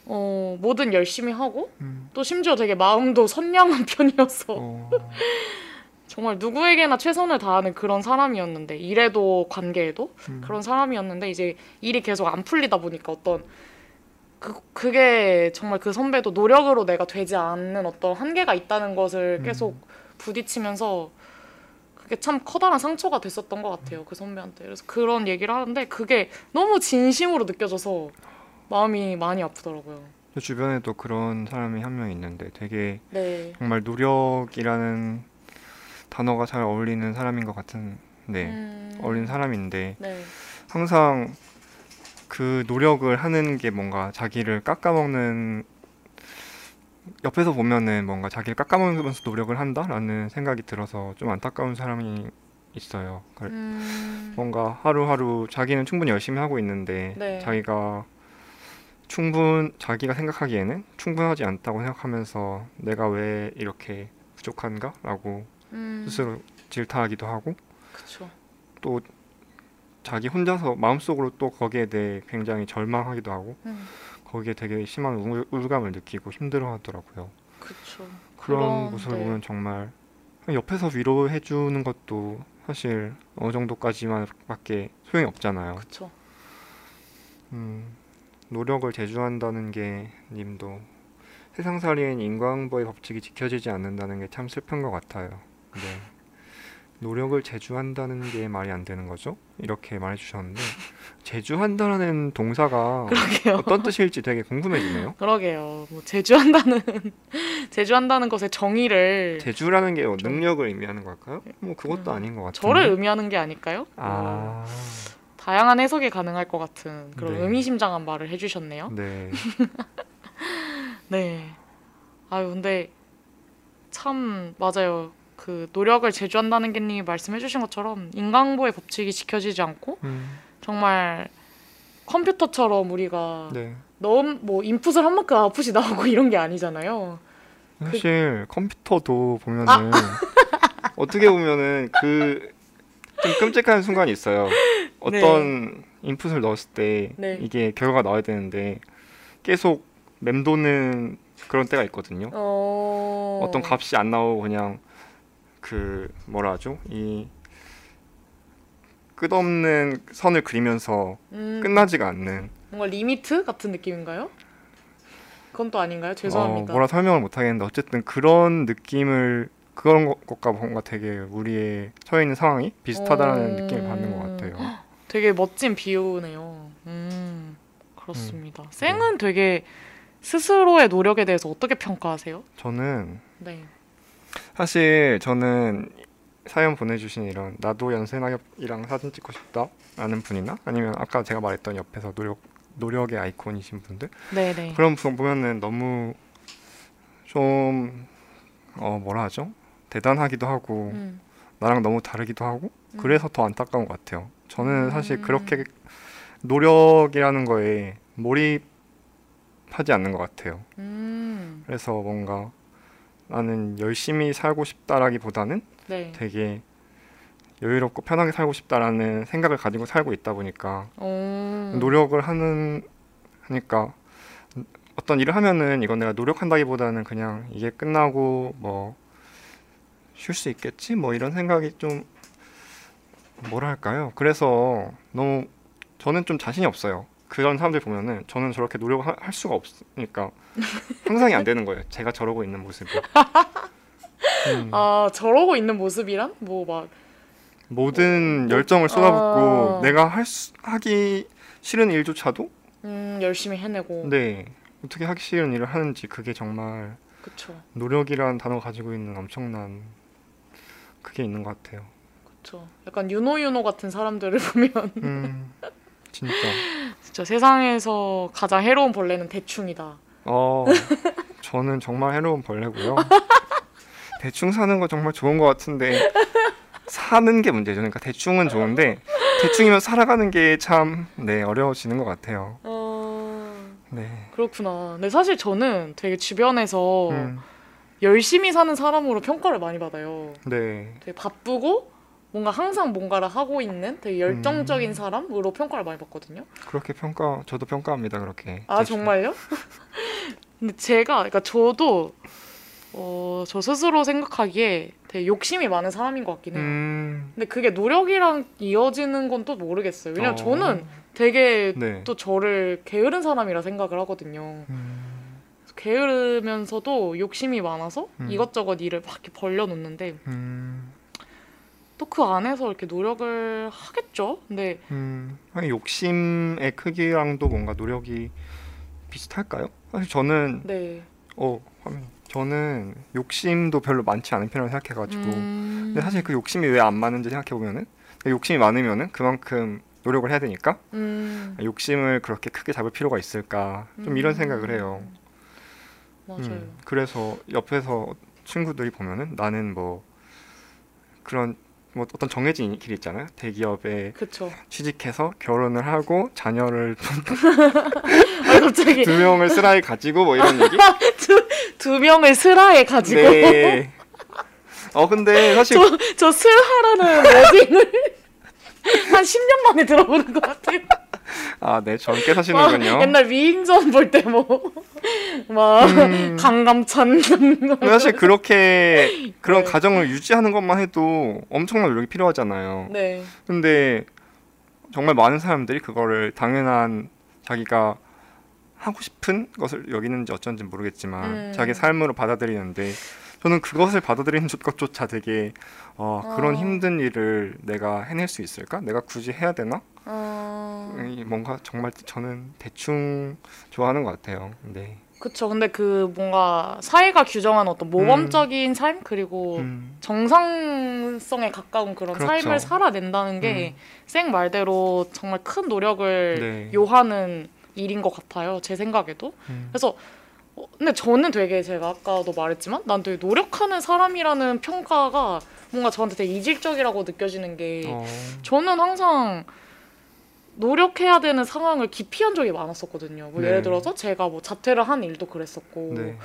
어 뭐든 열심히 하고 음. 또 심지어 되게 마음도 선량한 편이어서 어, 정말 누구에게나 최선을 다하는 그런 사람이었는데 일에도 관계에도 음. 그런 사람이었는데 이제 일이 계속 안 풀리다 보니까 어떤 그 그게 정말 그 선배도 노력으로 내가 되지 않는 어떤 한계가 있다는 것을 음. 계속 부딪히면서 그게 참 커다란 상처가 됐었던 것 같아요 그 선배한테 그래서 그런 얘기를 하는데 그게 너무 진심으로 느껴져서 마음이 많이 아프더라고요. 저 주변에도 그런 사람이 한 명 있는데 되게 네. 정말 노력이라는 단어가 잘 어울리는 사람인 것 같은 네 음, 어울리는 사람인데 네. 항상 그 노력을 하는 게 뭔가 자기를 깎아먹는 옆에서 보면은 뭔가 자기를 깎아먹으면서 노력을 한다라는 생각이 들어서 좀 안타까운 사람이 있어요. 음, 뭔가 하루하루 자기는 충분히 열심히 하고 있는데 네. 자기가 충분 자기가 생각하기에는 충분하지 않다고 생각하면서 내가 왜 이렇게 부족한가라고 음, 스스로 질타하기도 하고 그쵸. 또 자기 혼자서 마음속으로 또 거기에 대해 굉장히 절망하기도 하고 음, 거기에 되게 심한 우울, 우울감을 느끼고 힘들어하더라고요. 그쵸. 그런 모습을 네. 보면 정말 그냥 옆에서 위로해 주는 것도 사실 어느 정도까지만밖에 소용이 없잖아요. 그쵸. 음, 노력을 제주한다는 게 님도 세상살이엔 인과응보의 법칙이 지켜지지 않는다는 게 참 슬픈 것 같아요. 네. 노력을 제주한다는 게 말이 안 되는 거죠? 이렇게 말해 주셨는데 제주한다라는 동사가 그러게요. 어떤 뜻일지 되게 궁금해지네요. 그러게요. 뭐 제주한다는 제주한다는 것의 정의를 제주라는 게뭐 좀- 능력을 의미하는 걸까요? 뭐 그것도 음, 아닌 것 같은데. 저를 의미하는 게 아닐까요? 뭐 아, 다양한 해석이 가능할 것 같은 그런 네. 의미심장한 말을 해주셨네요. 네. 네. 아유 근데 참 맞아요. 그 노력을 제주한다는 게 님이 말씀해주신 것처럼 인강보의 법칙이 지켜지지 않고 음, 정말 컴퓨터처럼 우리가 네. 너무 뭐 인풋을 한 만큼 아웃풋이 나오고 이런 게 아니잖아요. 사실 컴퓨터도 보면은 아! 어떻게 보면은 그 좀 끔찍한 순간이 있어요. 어떤 인풋을 넣었을 때 네. 이게 결과가 나와야 되는데 계속 맴도는 그런 때가 있거든요. 어... 어떤 값이 안 나오고 그냥 그 뭐라 하죠? 이 끝없는 선을 그리면서 음, 끝나지가 않는 뭔가 limit 같은 느낌인가요? 그건 또 아닌가요? 죄송합니다. 어, 뭐라 설명을 못 하겠는데 어쨌든 그런 느낌을 그런 것- 것과 뭔가 되게 우리의 처해 있는 상황이 비슷하다는 어. 느낌을 받는 것 같아요. 되게 멋진 비유네요. 음, 그렇습니다. 네. 쌩은 되게 스스로의 노력에 대해서 어떻게 평가하세요? 저는 네. 사실 저는 사연 보내주신 이런 나도 연세나엽이랑 사진 찍고 싶다라는 분이나 아니면 아까 제가 말했던 옆에서 노력 노력의 아이콘이신 분들 네네. 그런 분 보면은 너무 좀 어, 뭐라 하죠? 대단하기도 하고 음. 나랑 너무 다르기도 하고 음. 그래서 더 안타까운 것 같아요. 저는 사실 음. 그렇게 노력이라는 거에 몰입하지 않는 것 같아요. 음. 그래서 뭔가 나는 열심히 살고 싶다라기보다는 네. 되게 여유롭고 편하게 살고 싶다라는 생각을 가지고 살고 있다 보니까 오. 노력을 하는 하니까 어떤 일을 하면은 이건 내가 노력한다기보다는 그냥 이게 끝나고 뭐 쉴 수 있겠지 뭐 이런 생각이 좀 뭐랄까요 그래서 너무 저는 좀 자신이 없어요 그런 사람들 보면은 저는 저렇게 노력을 하- 할 수가 없으니까 상상이 안 되는 거예요 제가 저러고 있는 모습이 음, 아 저러고 있는 모습이란 뭐 막 모든 열정을 쏟아붓고 아. 내가 할 수, 하기 싫은 일조차도 음, 열심히 해내고. 네 어떻게 하기 싫은 일을 하는지 그게 정말 그쵸. 노력이라는 단어가 가지고 있는 엄청난 그게 있는 것 같아요. 그쵸. 약간 유노 유노 같은 사람들을 보면 음 진짜 진짜 세상에서 가장 해로운 벌레는 대충이다. 어 저는 정말 해로운 벌레고요. 대충 사는 거 정말 좋은 것 같은데 사는 게 문제죠. 그러니까 대충은 좋은데 대충이면 살아가는 게 참 네 어려워지는 것 같아요. 어... 네. 그렇구나. 근데 사실 저는 되게 주변에서 음, 열심히 사는 사람으로 평가를 많이 받아요. 네. 되게 바쁘고 뭔가 항상 뭔가를 하고 있는 되게 열정적인 음. 사람으로 평가를 많이 받거든요. 그렇게 평가 저도 평가합니다 그렇게. 아. 정말요? 근데 제가 그러니까 저도 어, 저 스스로 생각하기에 되게 욕심이 많은 사람인 것 같긴 해요. 음. 근데 그게 노력이랑 이어지는 건 또 모르겠어요. 왜냐면 어. 저는 되게 네. 또 저를 게으른 사람이라 생각을 하거든요. 음, 게으르면서도 욕심이 많아서 음. 이것저것 일을 막 이렇게 벌려놓는데 음, 또 그 안에서 이렇게 노력을 하겠죠. 근데 음. 욕심의 크기랑도 뭔가 노력이 비슷할까요? 사실 저는 네. 어 화면 저는 욕심도 별로 많지 않은 편이라고 생각해가지고 음... 근데 사실 그 욕심이 왜 안 많은지 생각해 보면은 욕심이 많으면은 그만큼 노력을 해야 되니까 음... 욕심을 그렇게 크게 잡을 필요가 있을까 좀 이런 생각을 해요. 맞아요. 음, 그래서 옆에서 친구들이 보면은 나는 뭐 그런 뭐 어떤 정해진 길 있잖아요. 대기업에 그쵸. 취직해서 결혼을 하고 자녀를 아 갑자기 두 명을 슬아이 가지고 뭐 이런 얘기. 두 명을 슬하에 가지고 네. 어 근데 사실 저, 저 슬하라는 워딩을 한 10년 만에 들어보는 것 같아요. 아 네 젊게 막 사시는군요. 옛날 위인전 볼 때 뭐 막 음. 강감찬 사실 그렇게 그런 네. 가정을 유지하는 것만 해도 엄청난 노력이 필요하잖아요. 네. 근데 정말 많은 사람들이 그거를 당연한 자기가 하고 싶은 것을 여기는지 어쩐지 모르겠지만 음. 자기 삶으로 받아들이는데 저는 그것을 받아들이는 것조차 되게 어, 그런 어. 힘든 일을 내가 해낼 수 있을까? 내가 굳이 해야 되나? 어... 이 뭔가 정말 저는 대충 좋아하는 것 같아요. 네. 그쵸. 근데 그 뭔가 사회가 규정하는 어떤 모범적인 삶 그리고 음, 정상성에 가까운 그런 그렇죠. 삶을 살아낸다는 게생 말대로 정말 큰 노력을 네. 요하는 일인 것 같아요. 제 생각에도. 음, 그래서 어, 근데 저는 되게 제가 아까도 말했지만 난 되게 노력하는 사람이라는 평가가 뭔가 저한테 되게 이질적이라고 느껴지는 게 어, 저는 항상 노력해야 되는 상황을 기피한 적이 많았었거든요. 뭐 네. 예를 들어서 제가 뭐 자퇴를 한 일도 그랬었고 네,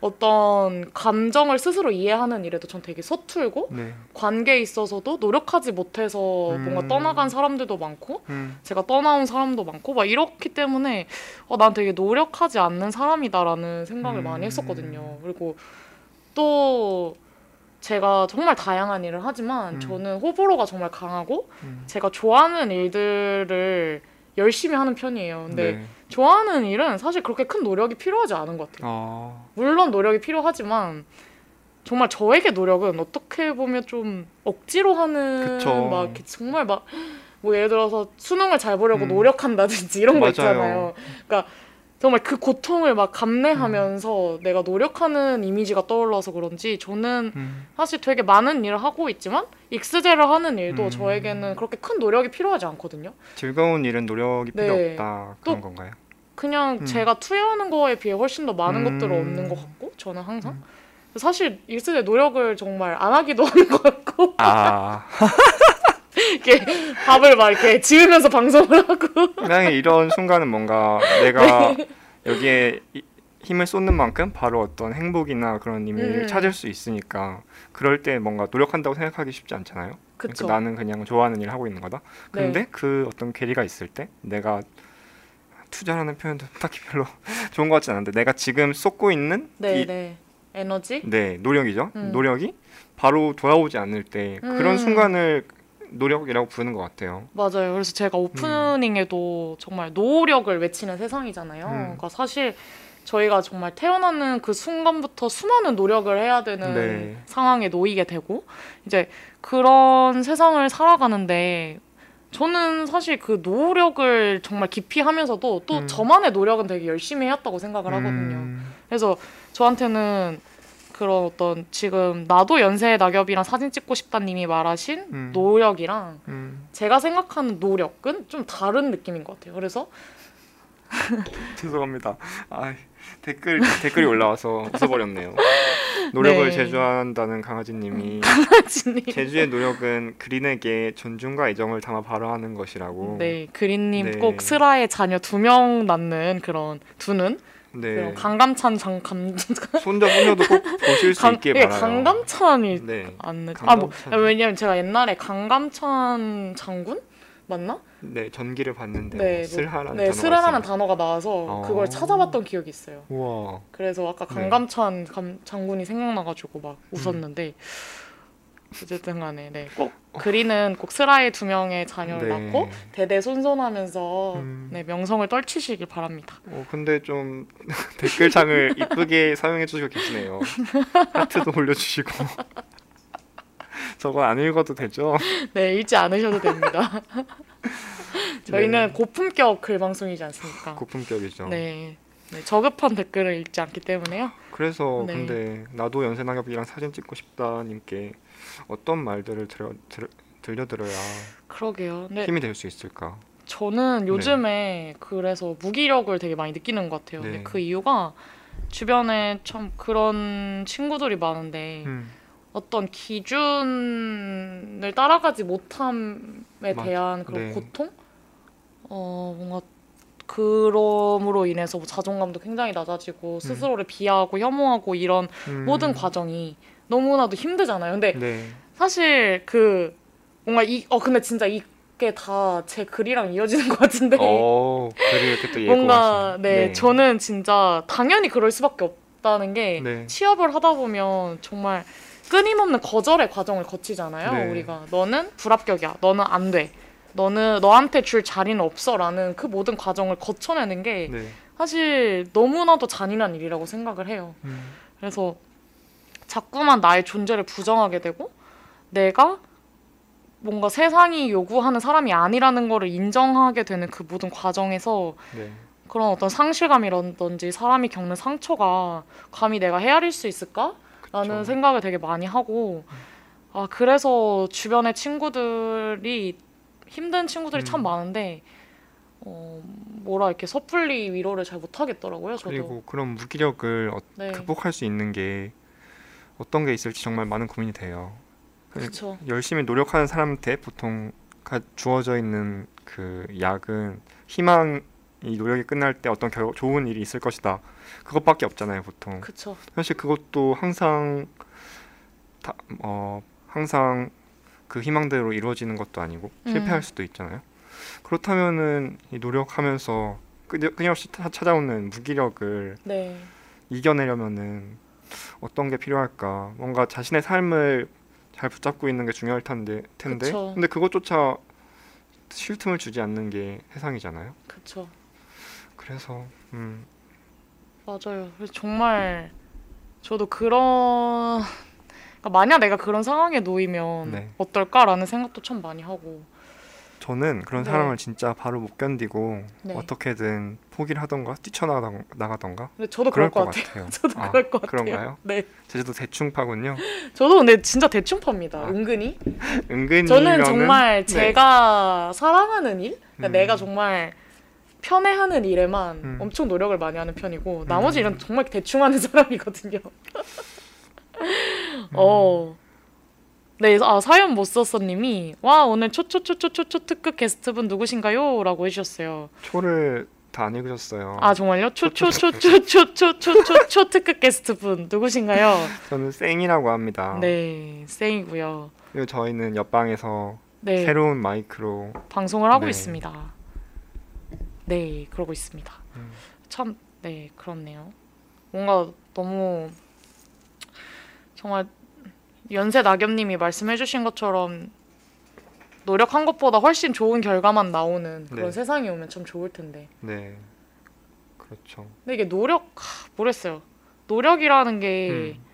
어떤 감정을 스스로 이해하는 일에도 전 되게 서툴고 네, 관계에 있어서도 노력하지 못해서 음. 뭔가 떠나간 사람들도 많고 음, 제가 떠나온 사람도 많고 막 이렇기 때문에 어, 난 되게 노력하지 않는 사람이다라는 생각을 음. 많이 했었거든요. 그리고 또 제가 정말 다양한 일을 하지만 음. 저는 호불호가 정말 강하고 음. 제가 좋아하는 일들을 열심히 하는 편이에요. 근데 네. 좋아하는 일은 사실 그렇게 큰 노력이 필요하지 않은 것 같아요. 어, 물론 노력이 필요하지만 정말 저에게 노력은 어떻게 보면 좀 억지로 하는 그쵸. 막 정말 막 뭐 예를 들어서 수능을 잘 보려고 음. 노력한다든지 이런 거 맞아요. 있잖아요. 그러니까 정말 그 고통을 막 감내하면서 음. 내가 노력하는 이미지가 떠올라서 그런지 저는 음. 사실 되게 많은 일을 하고 있지만 익스제를 하는 일도 음. 저에게는 그렇게 큰 노력이 필요하지 않거든요. 즐거운 일은 노력이 필요 네. 없다 그런 또- 건가요? 그냥 음. 제가 투여하는 거에 비해 훨씬 더 많은 음. 것들은 없는 것 같고 저는 항상 음. 사실 익스제 노력을 정말 안 하기도 하는 것 같고 아 이렇게 밥을 막 이렇게 지으면서 방송을 하고 그냥 이런 순간은 뭔가 내가 여기에 이- 힘을 쏟는 만큼 바로 어떤 행복이나 그런 의미를 음. 찾을 수 있으니까 그럴 때 뭔가 노력한다고 생각하기 쉽지 않잖아요. 그쵸. 그러니까 나는 그냥 좋아하는 일을 하고 있는 거다. 근데 네. 그 어떤 괴리가 있을 때 내가 투자라는 표현도 딱히 별로 좋은 것 같지 않은데 내가 지금 쏟고 있는 네, 이, 네. 에너지? 네 노력이죠. 음. 노력이 바로 돌아오지 않을 때 그런 음. 순간을 노력이라고 부르는 것 같아요. 맞아요. 그래서 제가 오프닝에도 정말 노력을 외치는 세상이잖아요. 음. 그러니까 사실 저희가 정말 태어나는 그 순간부터 수많은 노력을 해야 되는 네. 상황에 놓이게 되고 이제 그런 세상을 살아가는데 저는 사실 그 노력을 정말 깊이 하면서도 또 음. 저만의 노력은 되게 열심히 해왔다고 생각을 하거든요. 음, 그래서 저한테는 그런 어떤 지금 나도 연세의 낙엽이랑 사진 찍고 싶다님이 말하신 음. 노력이랑 음. 제가 생각하는 노력은 좀 다른 느낌인 것 같아요. 그래서 죄송합니다. 아, 댓글 댓글이 올라와서 웃어버렸네요. 노력을 네. 제조한다는 강아지님이 진님 제주의 노력은 그린에게 존중과 애정을 담아 발화하는 것이라고. 네 그린님 네. 꼭 슬아의 자녀 두 명 낳는 그런 두는 네. 그런 강감찬 장감 손자 손녀도 꼭 보실 수 강 있게 예, 바라요. 강감찬이 네. 안 늦. 아뭐. 왜냐면 제가 옛날에 강감찬 장군 맞나? 네 전기를 봤는데 네, 뭐 뭐- 슬하라는 네 단어가 슬아라는 있어요. 단어가 나와서 어. 그걸 찾아봤던 기억이 있어요. 우와. 그래서 아까 네. 강감찬 감- 장군이 생각나가지고 막 음. 웃었는데 어쨌든 간에 네, 꼭 그리는 꼭 슬아의 두 명의 자녀를 네. 낳고 대대손손하면서 음. 네, 명성을 떨치시길 바랍니다. 어 근데 좀 댓글창을 이쁘게 사용해 주시고 계시네요. 하트도 올려주시고. 저거 안 읽어도 되죠? 네 읽지 않으셔도 됩니다. 저희는 네. 고품격 글 방송이지 않습니까? 고품격이죠. 네. 네, 저급한 댓글을 읽지 않기 때문에요. 그래서 네. 근데 나도 연세낙엽이랑 사진 찍고 싶다 님께 어떤 말들을 들려 들, 들려드려야 그러게요. 힘이 될 수 있을까? 저는 요즘에 그래서 무기력을 되게 많이 느끼는 것 같아요. 네. 근데 그 이유가 주변에 참 그런 친구들이 많은데 음, 어떤 기준을 따라가지 못함에 맞- 대한 그런 네. 고통? 어 뭔가 그럼으로 인해서 뭐 자존감도 굉장히 낮아지고 스스로를 비하하고 혐오하고 이런 음, 모든 과정이 너무나도 힘들잖아요. 근데 네. 사실 그 뭔가 이 어 근데 진짜 이게 다 제 글이랑 이어지는 것 같은데 어, 뭔가 하시네. 네, 저는 진짜 당연히 그럴 수밖에 없다는 게 네. 취업을 하다 보면 정말 끊임없는 거절의 과정을 거치잖아요. 네. 우리가 너는 불합격이야. 너는 안 돼. 너는 너한테 줄 자리는 없어라는 그 모든 과정을 거쳐내는 게 네. 사실 너무나도 잔인한 일이라고 생각을 해요. 음, 그래서 자꾸만 나의 존재를 부정하게 되고 내가 뭔가 세상이 요구하는 사람이 아니라는 거를 인정하게 되는 그 모든 과정에서 네. 그런 어떤 상실감이라든지 사람이 겪는 상처가 감히 내가 헤아릴 수 있을까? 라는. 생각을 되게 많이 하고 아 그래서 주변에 친구들이 힘든 친구들이 참 음. 많은데 어 뭐라 이렇게 섣불리 위로를 잘 못하겠더라고요 저도 그리고 그런 무기력을 어, 네 극복할 수 있는 게 어떤 게 있을지 정말 많은 고민이 돼요. 그- 그렇죠 열심히 노력하는 사람한테 보통 가, 주어져 있는 그 약은 희망 이 노력이 끝날 때 어떤 결, 좋은 일이 있을 것이다. 그것밖에 없잖아요, 보통. 그쵸 사실 그것도 항상 다, 어, 항상 그 희망대로 이루어지는 것도 아니고 음. 실패할 수도 있잖아요. 그렇다면은 이 노력하면서 끊- 끊임없이 타- 찾아오는 무기력을 네 이겨내려면은 어떤 게 필요할까? 뭔가 자신의 삶을 잘 붙잡고 있는 게 중요할 텐데, 텐데. 그쵸. 근데 그것조차 쉴 틈을 주지 않는 게 세상이잖아요. 그쵸 그래서 음, 맞아요. 그래서 정말 저도 그런 그러니까 만약 내가 그런 상황에 놓이면 네. 어떨까라는 생각도 참 많이 하고 저는 그런 네. 상황을 진짜 바로 못 견디고 네. 어떻게든 포기를 하던가 뛰쳐나가던가 저도 그럴 것 것 같아요. 같아요. 저도 아, 그럴 것 같아요. 그런가요? 네. 제주도 대충파군요. 저도 근데 진짜 대충 팝니다. 아, 은근히. 은근히 저는 정말 네. 제가 사랑하는 일, 그러니까 음. 내가 정말 편애하는 일에만 음. 엄청 노력을 많이 하는 편이고 나머지 일은 정말 대충 하는 사람이거든요. 음. 어. 네, 아 사연 못 썼어 님이 와 오늘 초초초초초초 특급 게스트분 누구신가요?라고 해주셨어요. 초를 다 안 읽으셨어요. 아 정말요? 초초초초초초초초 특급 게스트분 누구신가요? 저는 쌩이라고 합니다. 네, 쌩이고요. 그리고 저희는 옆방에서 네, 새로운 마이크로 방송을 하고 네. 있습니다. 네, 그러고 있습니다. 음. 참, 네, 그렇네요. 뭔가 너무 정말 연세 낙엽님이 말씀해주신 것처럼 노력한 것보다 훨씬 좋은 결과만 나오는 그런 네. 세상이 오면 참 좋을 텐데. 네 그렇죠. 근데 이게 노력, 하, 모르겠어요. 노력이라는 게 음.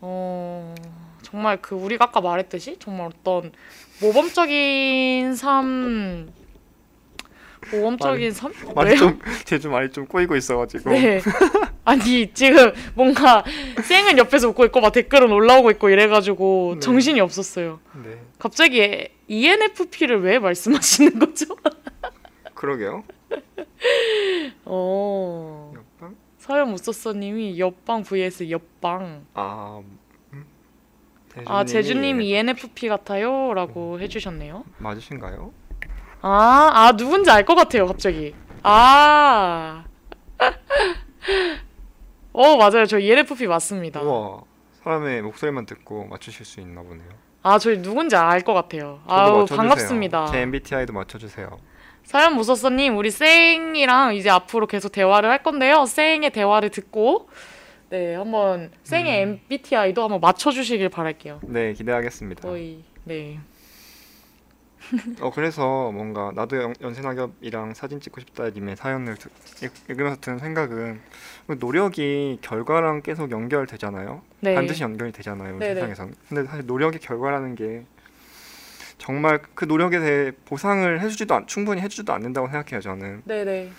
어, 정말 그 우리가 아까 말했듯이 정말 어떤 모범적인 삶 모범적인 삶? 말이 왜요? 좀 제주 말이 좀 꼬이고 있어가지고 네. 아니 지금 뭔가 쌩은 옆에서 웃고 있고 막 댓글은 올라오고 있고 이래가지고 네. 정신이 없었어요. 네 갑자기 ENFP를 왜 말씀하시는 거죠? 그러게요. 어 옆방 사연 무쏘쏘님이 옆방 vs 옆방. 아 음? 아 제주님이 예. ENFP 같아요라고 해주셨네요. 맞으신가요? 아, 아 누군지 알 것 같아요, 갑자기. 아. 어, 맞아요. 저 ENFP 맞습니다. 우와 사람의 목소리만 듣고 맞추실 수 있나 보네요. 아, 저 누군지 알 것 같아요. 아우, 맞춰주세요. 반갑습니다. 제 MBTI도 맞춰주세요. 사연 무서서님, 우리 쌩이랑 이제 앞으로 계속 대화를 할 건데요. 쌩의 대화를 듣고, 네, 한번 쌩의 음. MBTI도 한번 맞춰주시길 바랄게요. 네 기대하겠습니다. 거의, 네. 어 그래서 뭔가 나도 연, 연세 낙엽이랑 사진 찍고 싶다님의 사연을 듣, 읽, 읽으면서 드는 생각은 노력이 결과랑 계속 연결되잖아요. 네. 반드시 연결이 되잖아요 네네. 세상에선. 근데 사실 노력의 결과라는 게 정말 그 노력에 대해 보상을 해주지도 않, 충분히 해주지도 않는다고 생각해요 저는. 네네.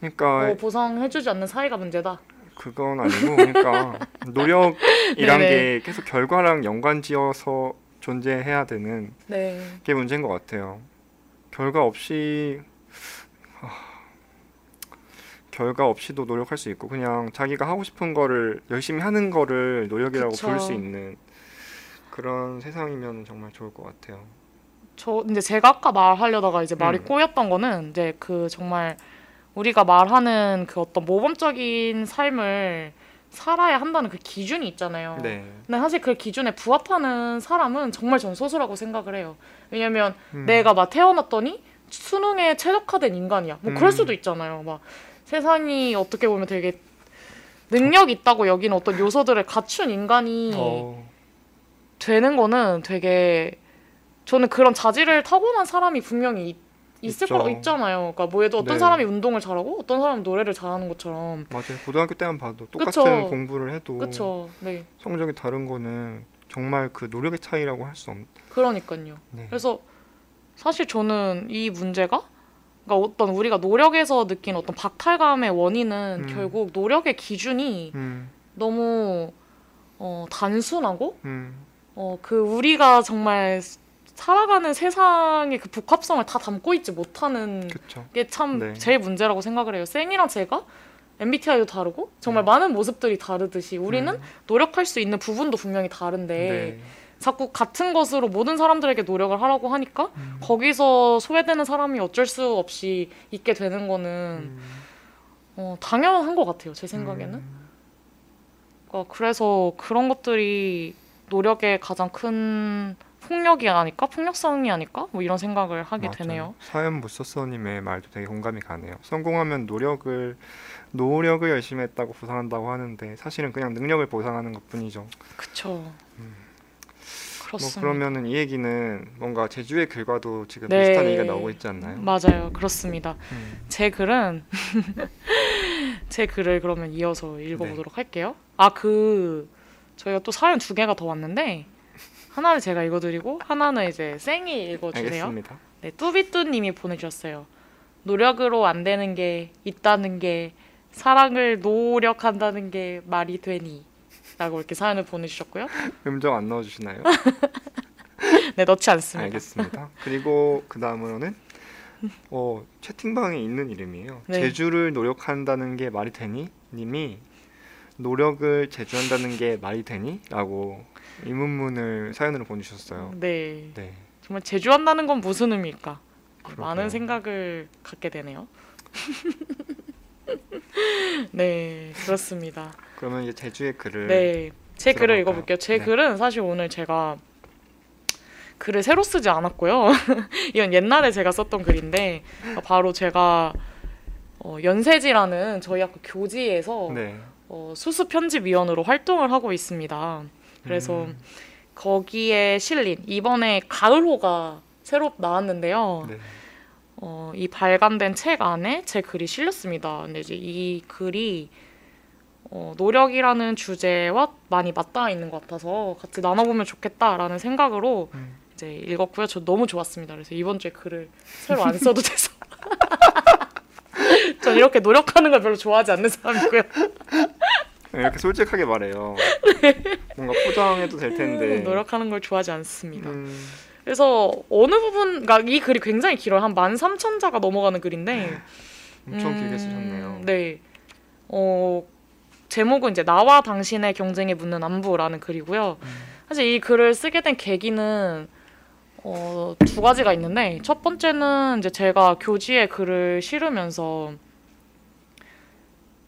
그러니까 어, 보상해주지 않는 사회가 문제다. 그건 아니고 그러니까 노력이란 네네. 게 계속 결과랑 연관지어서 존재해야 되는 네. 게 문제인 것 같아요. 결과 없이 아, 결과 없이도 노력할 수 있고 그냥 자기가 하고 싶은 거를 열심히 하는 거를 노력이라고. 부를 수 있는 그런 세상이면 정말 좋을 것 같아요. 저 이제 제가 아까 말하려다가 이제 말이 음. 꼬였던 거는 이제 그 정말 우리가 말하는 그 어떤 모범적인 삶을 살아야 한다는 그 기준이 있잖아요. 네. 근데 사실 그 기준에 부합하는 사람은 정말 전 소수라고 생각을 해요. 왜냐면 음. 내가 막 태어났더니 수능에 최적화된 인간이야. 뭐 그럴 음. 수도 있잖아요. 막 세상이 어떻게 보면 되게 능력 있다고 여기는 어떤 요소들을 갖춘 인간이 어, 되는 거는 되게 저는 그런 자질을 타고난 사람이 분명히 있, 있을 있죠. 거 있잖아요. 그러니까 뭐에도 어떤 네. 사람이 운동을 잘하고 어떤 사람은 노래를 잘하는 것처럼. 맞아요. 고등학교 때만 봐도 똑같은 그쵸. 공부를 해도 그렇죠. 네. 성적이 다른 거는 정말 그 노력의 차이라고 할 수 없. 그러니까요. 네. 그래서 사실 저는 이 문제가 그러니까 어떤 우리가 노력에서 느낀 어떤 박탈감의 원인은 음. 결국 노력의 기준이 음, 너무 어, 단순하고 음, 어, 그 우리가 정말 살아가는 세상의 그 복합성을 다 담고 있지 못하는. 게 참 네. 제일 문제라고 생각을 해요. 쌩이랑 제가 MBTI도 다르고 정말 많은 모습들이 다르듯이 우리는 음, 노력할 수 있는 부분도 분명히 다른데 네. 자꾸 같은 것으로 모든 사람들에게 노력을 하라고 하니까 음, 거기서 소외되는 사람이 어쩔 수 없이 있게 되는 거는 음, 어, 당연한 것 같아요. 제 생각에는. 음, 그러니까 그래서 그런 것들이 노력의 가장 큰 폭력이 아닐까? 폭력성이 아닐까? 뭐 이런 생각을 하게 맞아요. 되네요. 사연 무서서님의 말도 되게 공감이 가네요. 성공하면 노력을 노력을 열심히 했다고 보상한다고 하는데 사실은 그냥 능력을 보상하는 것뿐이죠. 그쵸. 음. 뭐 그렇습니다. 그러면은 이 얘기는 뭔가 제주의 결과도 지금 네. 비슷한 얘기가 나오고 있지 않나요? 맞아요. 그렇습니다. 음. 제 글은 제 글을 그러면 이어서 읽어보도록 할게요. 아 그 저희가 또 사연 두 개가 더 왔는데 하나를 제가 읽어드리고 하나는 이제 쌩이 읽어주세요. 알겠습니다. 네, 뚜비뚜님이 보내주셨어요. 노력으로 안 되는 게 있다는 게 사랑을 노력한다는 게 말이 되니? 라고 이렇게 사연을 보내주셨고요. 음정 안 넣어주시나요? 네, 넣지 않습니다. 알겠습니다. 그리고 그 다음으로는 어, 채팅방에 있는 이름이에요. 네. 제주를 노력한다는 게 말이 되니? 님이 노력을 제주한다는 게 말이 되니? 라고 의문문을 사연으로 보내주셨어요. 네. 네. 정말 제주한다는 건 무슨 의미일까? 그러게요. 많은 생각을 갖게 되네요. 네, 그렇습니다. 그러면 이제 제주의 글을 네, 제 글을 들어볼까요? 읽어볼게요. 제 네. 글은 사실 오늘 제가 글을 새로 쓰지 않았고요. 이건 옛날에 제가 썼던 글인데 바로 제가 어, 연세지라는 저희 학교 교지에서 네. 어, 수습 편집위원으로 활동을 하고 있습니다. 그래서 음, 거기에 실린 이번에 가을호가 새로 나왔는데요. 네. 어, 이 발간된 책 안에 제 글이 실렸습니다. 근데 이제 이 글이 어, 노력이라는 주제와 많이 맞닿아 있는 것 같아서 같이 나눠보면 좋겠다라는 생각으로 음. 이제 읽었고요. 저 너무 좋았습니다. 그래서 이번 주에 글을 새로 안 써도 돼서 전 이렇게 노력하는 걸 별로 좋아하지 않는 사람이고요. 이렇게 솔직하게 말해요. 뭔가 포장해도 될 텐데. 노력하는 걸 좋아하지 않습니다. 음, 그래서 어느 부분, 그러니까 이 글이 굉장히 길어요. 한 13,000자가 넘어가는 글인데 엄청 길게 음, 쓰셨네요. 네. 어, 제목은 이제 나와 당신의 경쟁에 묻는 안부라는 글이고요. 음. 사실 이 글을 쓰게 된 계기는 어, 두 가지가 있는데 첫 번째는 이제 제가 교지에 글을 실으면서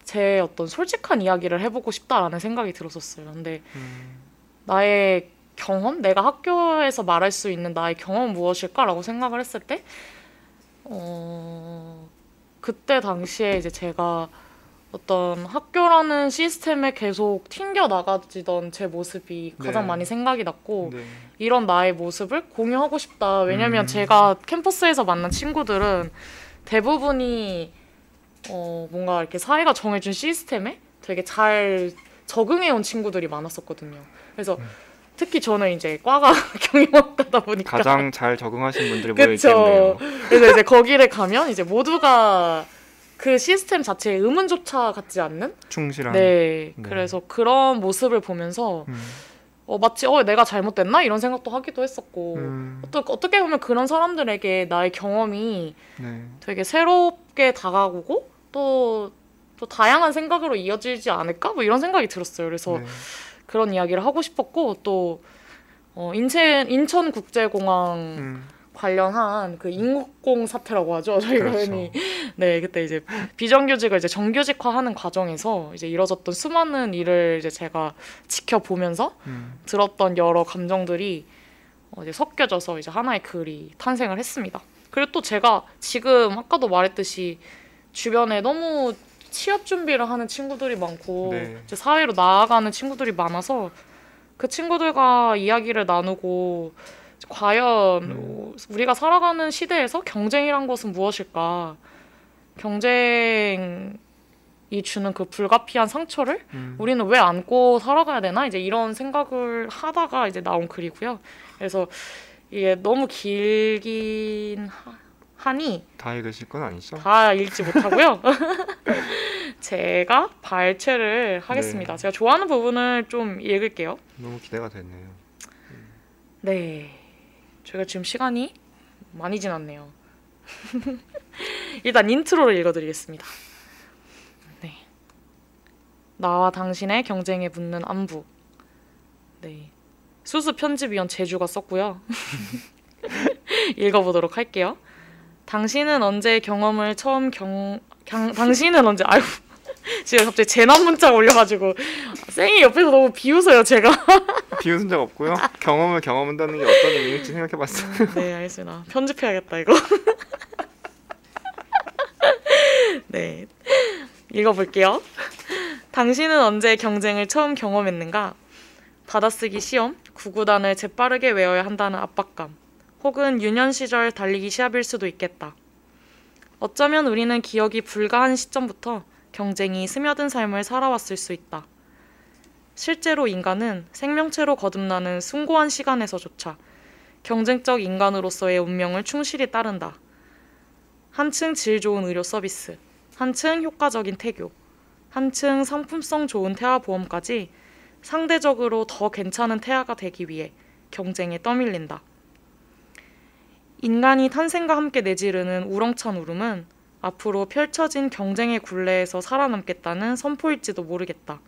제 어떤 솔직한 이야기를 해보고 싶다라는 생각이 들었었어요. 근데 음, 나의 경험, 내가 학교에서 말할 수 있는 나의 경험은 무엇일까라고 생각을 했을 때, 어, 그때 당시에 이제 제가 어떤 학교라는 시스템에 계속 튕겨 나가지던 제 모습이 가장 네. 많이 생각이 났고, 네. 이런 나의 모습을 공유하고 싶다. 왜냐면 음. 제가 캠퍼스에서 만난 친구들은 대부분이 어, 뭔가 이렇게 사회가 정해준 시스템에 되게 잘 적응해온 친구들이 많았었거든요. 그래서 음. 특히 저는 이제 과가 경영학과다 보니까 가장 잘 적응하신 분들이 모여. 있겠네요. 그래서 이제 거기를 가면 이제 모두가 그 시스템 자체에 의문조차 갖지 않는 충실한. 네. 네. 그래서 그런 모습을 보면서 음, 어 마치 어 내가 잘못됐나 이런 생각도 하기도 했었고 음, 어떠, 어떻게 보면 그런 사람들에게 나의 경험이 네. 되게 새롭게 다가오고 또, 또 다양한 생각으로 이어지지 않을까? 뭐 이런 생각이 들었어요. 그래서 네. 그런 이야기를 하고 싶었고 또 어, 인천 인천 국제공항 음, 관련한 그 인국공 사태라고 하죠. 저희가 그렇죠. 흔히 네 그때 이제 비정규직을 이제 정규직화하는 과정에서 이제 이뤄졌던 수많은 일을 이제 제가 지켜보면서 음, 들었던 여러 감정들이 어, 이제 섞여져서 이제 하나의 글이 탄생을 했습니다. 그리고 또 제가 지금 아까도 말했듯이 주변에 너무 취업 준비를 하는 친구들이 많고 네. 이제 사회로 나아가는 친구들이 많아서 그 친구들과 이야기를 나누고 과연 음. 어, 우리가 살아가는 시대에서 경쟁이란 것은 무엇일까? 경쟁이 주는 그 불가피한 상처를 음. 우리는 왜 안고 살아가야 되나 이제 이런 생각을 하다가 이제 나온 글이고요. 그래서 이게 너무 길긴 하, 하니 다 읽으실 건 아니죠? 다 읽지 못하고요. 제가 발췌를 하겠습니다. 네. 제가 좋아하는 부분을 좀 읽을게요. 너무 기대가 되네요. 네, 저희가 지금 시간이 많이 지났네요. 일단 인트로를 읽어드리겠습니다. 네, 나와 당신의 경쟁에 붙는 안부. 네, 수수 편집위원 제주가 썼고요. 읽어보도록 할게요. 당신은 언제 경험을 처음 경, 경 당신은 언제 아이고 지금 갑자기 재난 문자가 올려가지고 쌩이 옆에서 너무 비웃어요 제가. 비웃은 적 없고요. 경험을 경험한다는 게 어떤 의미일지 생각해봤어요. 네, 알겠습니다. 편집해야겠다 이거. 네, 읽어볼게요. 당신은 언제 경쟁을 처음 경험했는가? 받아쓰기 시험, 구구단을 재빠르게 외워야 한다는 압박감, 혹은 유년 시절 달리기 시합일 수도 있겠다. 어쩌면 우리는 기억이 불가한 시점부터 경쟁이 스며든 삶을 살아왔을 수 있다. 실제로 인간은 생명체로 거듭나는 숭고한 시간에서조차 경쟁적 인간으로서의 운명을 충실히 따른다. 한층 질 좋은 의료 서비스, 한층 효과적인 태교, 한층 상품성 좋은 태아 보험까지 상대적으로 더 괜찮은 태아가 되기 위해 경쟁에 떠밀린다. 인간이 탄생과 함께 내지르는 우렁찬 울음은 앞으로 펼쳐진 경쟁의 굴레에서 살아남겠다는 선포일지도 모르겠다.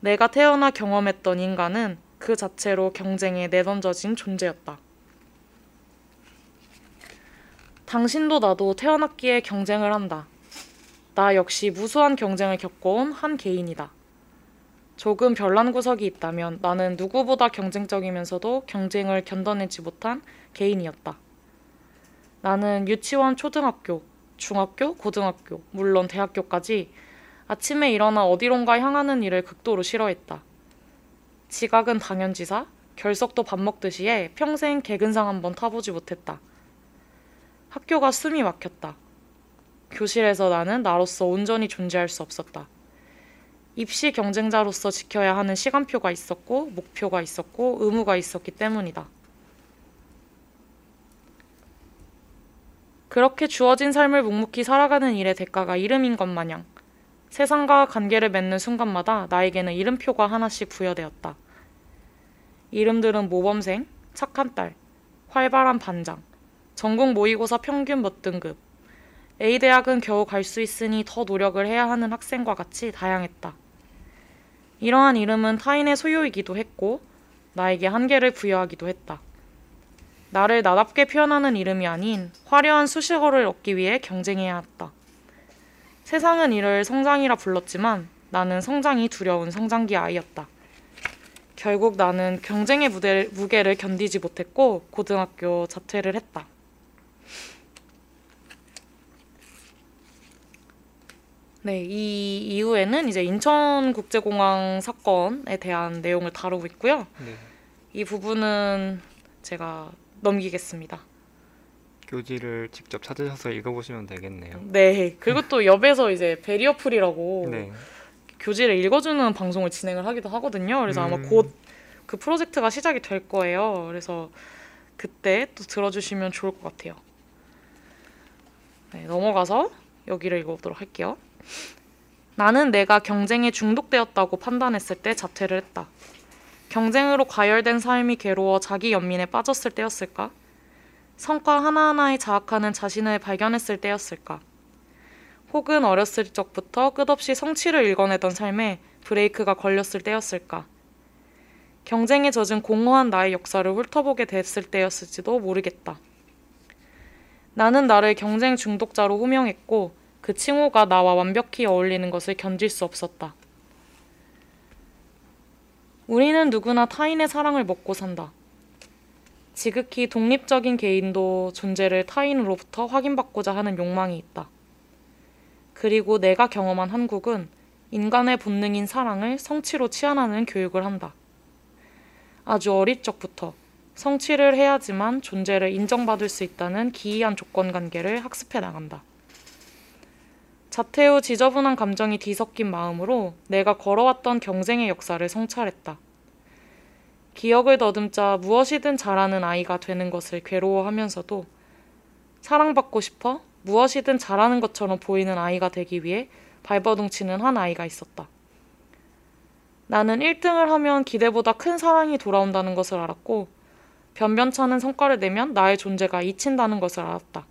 내가 태어나 경험했던 인간은 그 자체로 경쟁에 내던져진 존재였다. 당신도 나도 태어났기에 경쟁을 한다. 나 역시 무수한 경쟁을 겪어온 한 개인이다. 조금 별난 구석이 있다면 나는 누구보다 경쟁적이면서도 경쟁을 견뎌내지 못한 개인이었다. 나는 유치원, 초등학교, 중학교, 고등학교, 물론 대학교까지 아침에 일어나 어디론가 향하는 일을 극도로 싫어했다. 지각은 당연지사, 결석도 밥 먹듯이 해 평생 개근상 한번 타보지 못했다. 학교가 숨이 막혔다. 교실에서 나는 나로서 온전히 존재할 수 없었다. 입시 경쟁자로서 지켜야 하는 시간표가 있었고, 목표가 있었고, 의무가 있었기 때문이다. 그렇게 주어진 삶을 묵묵히 살아가는 일의 대가가 이름인 것 마냥 세상과 관계를 맺는 순간마다 나에게는 이름표가 하나씩 부여되었다. 이름들은 모범생, 착한 딸, 활발한 반장, 전국 모의고사 평균 몇 등급, A대학은 겨우 갈 수 있으니 더 노력을 해야 하는 학생과 같이 다양했다. 이러한 이름은 타인의 소유이기도 했고, 나에게 한계를 부여하기도 했다. 나를 나답게 표현하는 이름이 아닌 화려한 수식어를 얻기 위해 경쟁해야 했다. 세상은 이를 성장이라 불렀지만 나는 성장이 두려운 성장기 아이였다. 결국 나는 경쟁의 무대, 무게를 견디지 못했고 고등학교 자퇴를 했다. 네, 이 이후에는 이제 인천국제공항 사건에 대한 내용을 다루고 있고요. 네. 이 부분은 제가 넘기겠습니다. 교지를 직접 찾으셔서 읽어보시면 되겠네요. 네, 그리고 또 옆에서 이제 베리어풀이라고 네. 교지를 읽어주는 방송을 진행을 하기도 하거든요. 그래서 아마 음. 곧그 프로젝트가 시작이 될 거예요. 그래서 그때 또 들어주시면 좋을 것 같아요. 네, 넘어가서 여기를 읽어보도록 할게요. 나는 내가 경쟁에 중독되었다고 판단했을 때 자퇴를 했다. 경쟁으로 과열된 삶이 괴로워 자기 연민에 빠졌을 때였을까? 성과 하나하나에 자학하는 자신을 발견했을 때였을까? 혹은 어렸을 적부터 끝없이 성취를 일궈내던 삶에 브레이크가 걸렸을 때였을까? 경쟁에 젖은 공허한 나의 역사를 훑어보게 됐을 때였을지도 모르겠다. 나는 나를 경쟁 중독자로 호명했고 그 칭호가 나와 완벽히 어울리는 것을 견딜 수 없었다. 우리는 누구나 타인의 사랑을 먹고 산다. 지극히 독립적인 개인도 존재를 타인으로부터 확인받고자 하는 욕망이 있다. 그리고 내가 경험한 한국은 인간의 본능인 사랑을 성취로 치환하는 교육을 한다. 아주 어릴 적부터 성취를 해야지만 존재를 인정받을 수 있다는 기이한 조건 관계를 학습해 나간다. 자퇴 후 지저분한 감정이 뒤섞인 마음으로 내가 걸어왔던 경쟁의 역사를 성찰했다. 기억을 더듬자 무엇이든 잘하는 아이가 되는 것을 괴로워하면서도 사랑받고 싶어 무엇이든 잘하는 것처럼 보이는 아이가 되기 위해 발버둥치는 한 아이가 있었다. 나는 1등을 하면 기대보다 큰 사랑이 돌아온다는 것을 알았고 변변찮은 성과를 내면 나의 존재가 잊힌다는 것을 알았다.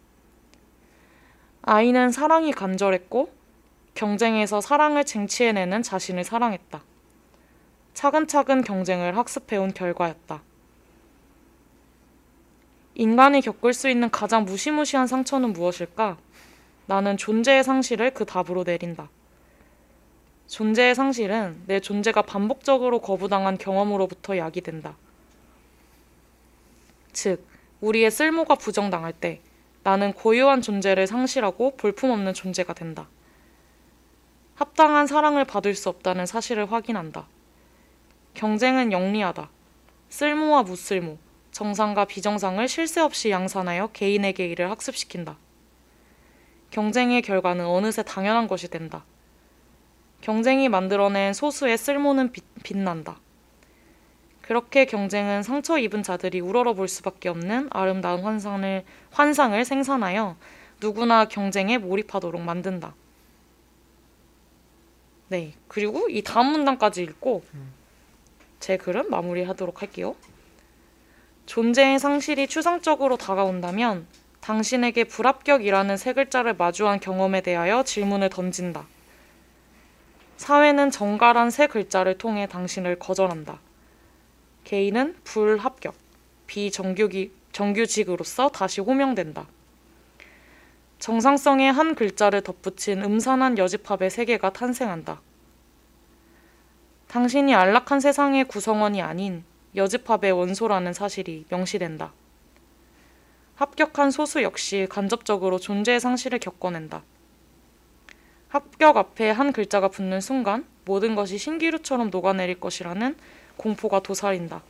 아이는 사랑이 간절했고 경쟁에서 사랑을 쟁취해내는 자신을 사랑했다. 차근차근 경쟁을 학습해온 결과였다. 인간이 겪을 수 있는 가장 무시무시한 상처는 무엇일까? 나는 존재의 상실을 그 답으로 내린다. 존재의 상실은 내 존재가 반복적으로 거부당한 경험으로부터 야기된다. 즉, 우리의 쓸모가 부정당할 때 나는 고유한 존재를 상실하고 볼품없는 존재가 된다. 합당한 사랑을 받을 수 없다는 사실을 확인한다. 경쟁은 영리하다. 쓸모와 무쓸모, 정상과 비정상을 쉴새 없이 양산하여 개인에게 이를 학습시킨다. 경쟁의 결과는 어느새 당연한 것이 된다. 경쟁이 만들어낸 소수의 쓸모는 빛, 빛난다. 그렇게 경쟁은 상처 입은 자들이 우러러 볼 수밖에 없는 아름다운 환상을 환상을 생산하여 누구나 경쟁에 몰입하도록 만든다. 네, 그리고 이 다음 문단까지 읽고 제 글은 마무리하도록 할게요. 존재의 상실이 추상적으로 다가온다면 당신에게 불합격이라는 세 글자를 마주한 경험에 대하여 질문을 던진다. 사회는 정갈한 세 글자를 통해 당신을 거절한다. 개인은 불합격, 비정규기, 정규직으로서 다시 호명된다. 정상성의 한 글자를 덧붙인 음산한 여집합의 세계가 탄생한다. 당신이 안락한 세상의 구성원이 아닌 여집합의 원소라는 사실이 명시된다. 합격한 소수 역시 간접적으로 존재의 상실을 겪어낸다. 합격 앞에 한 글자가 붙는 순간 모든 것이 신기루처럼 녹아내릴 것이라는 공포가 도사린다.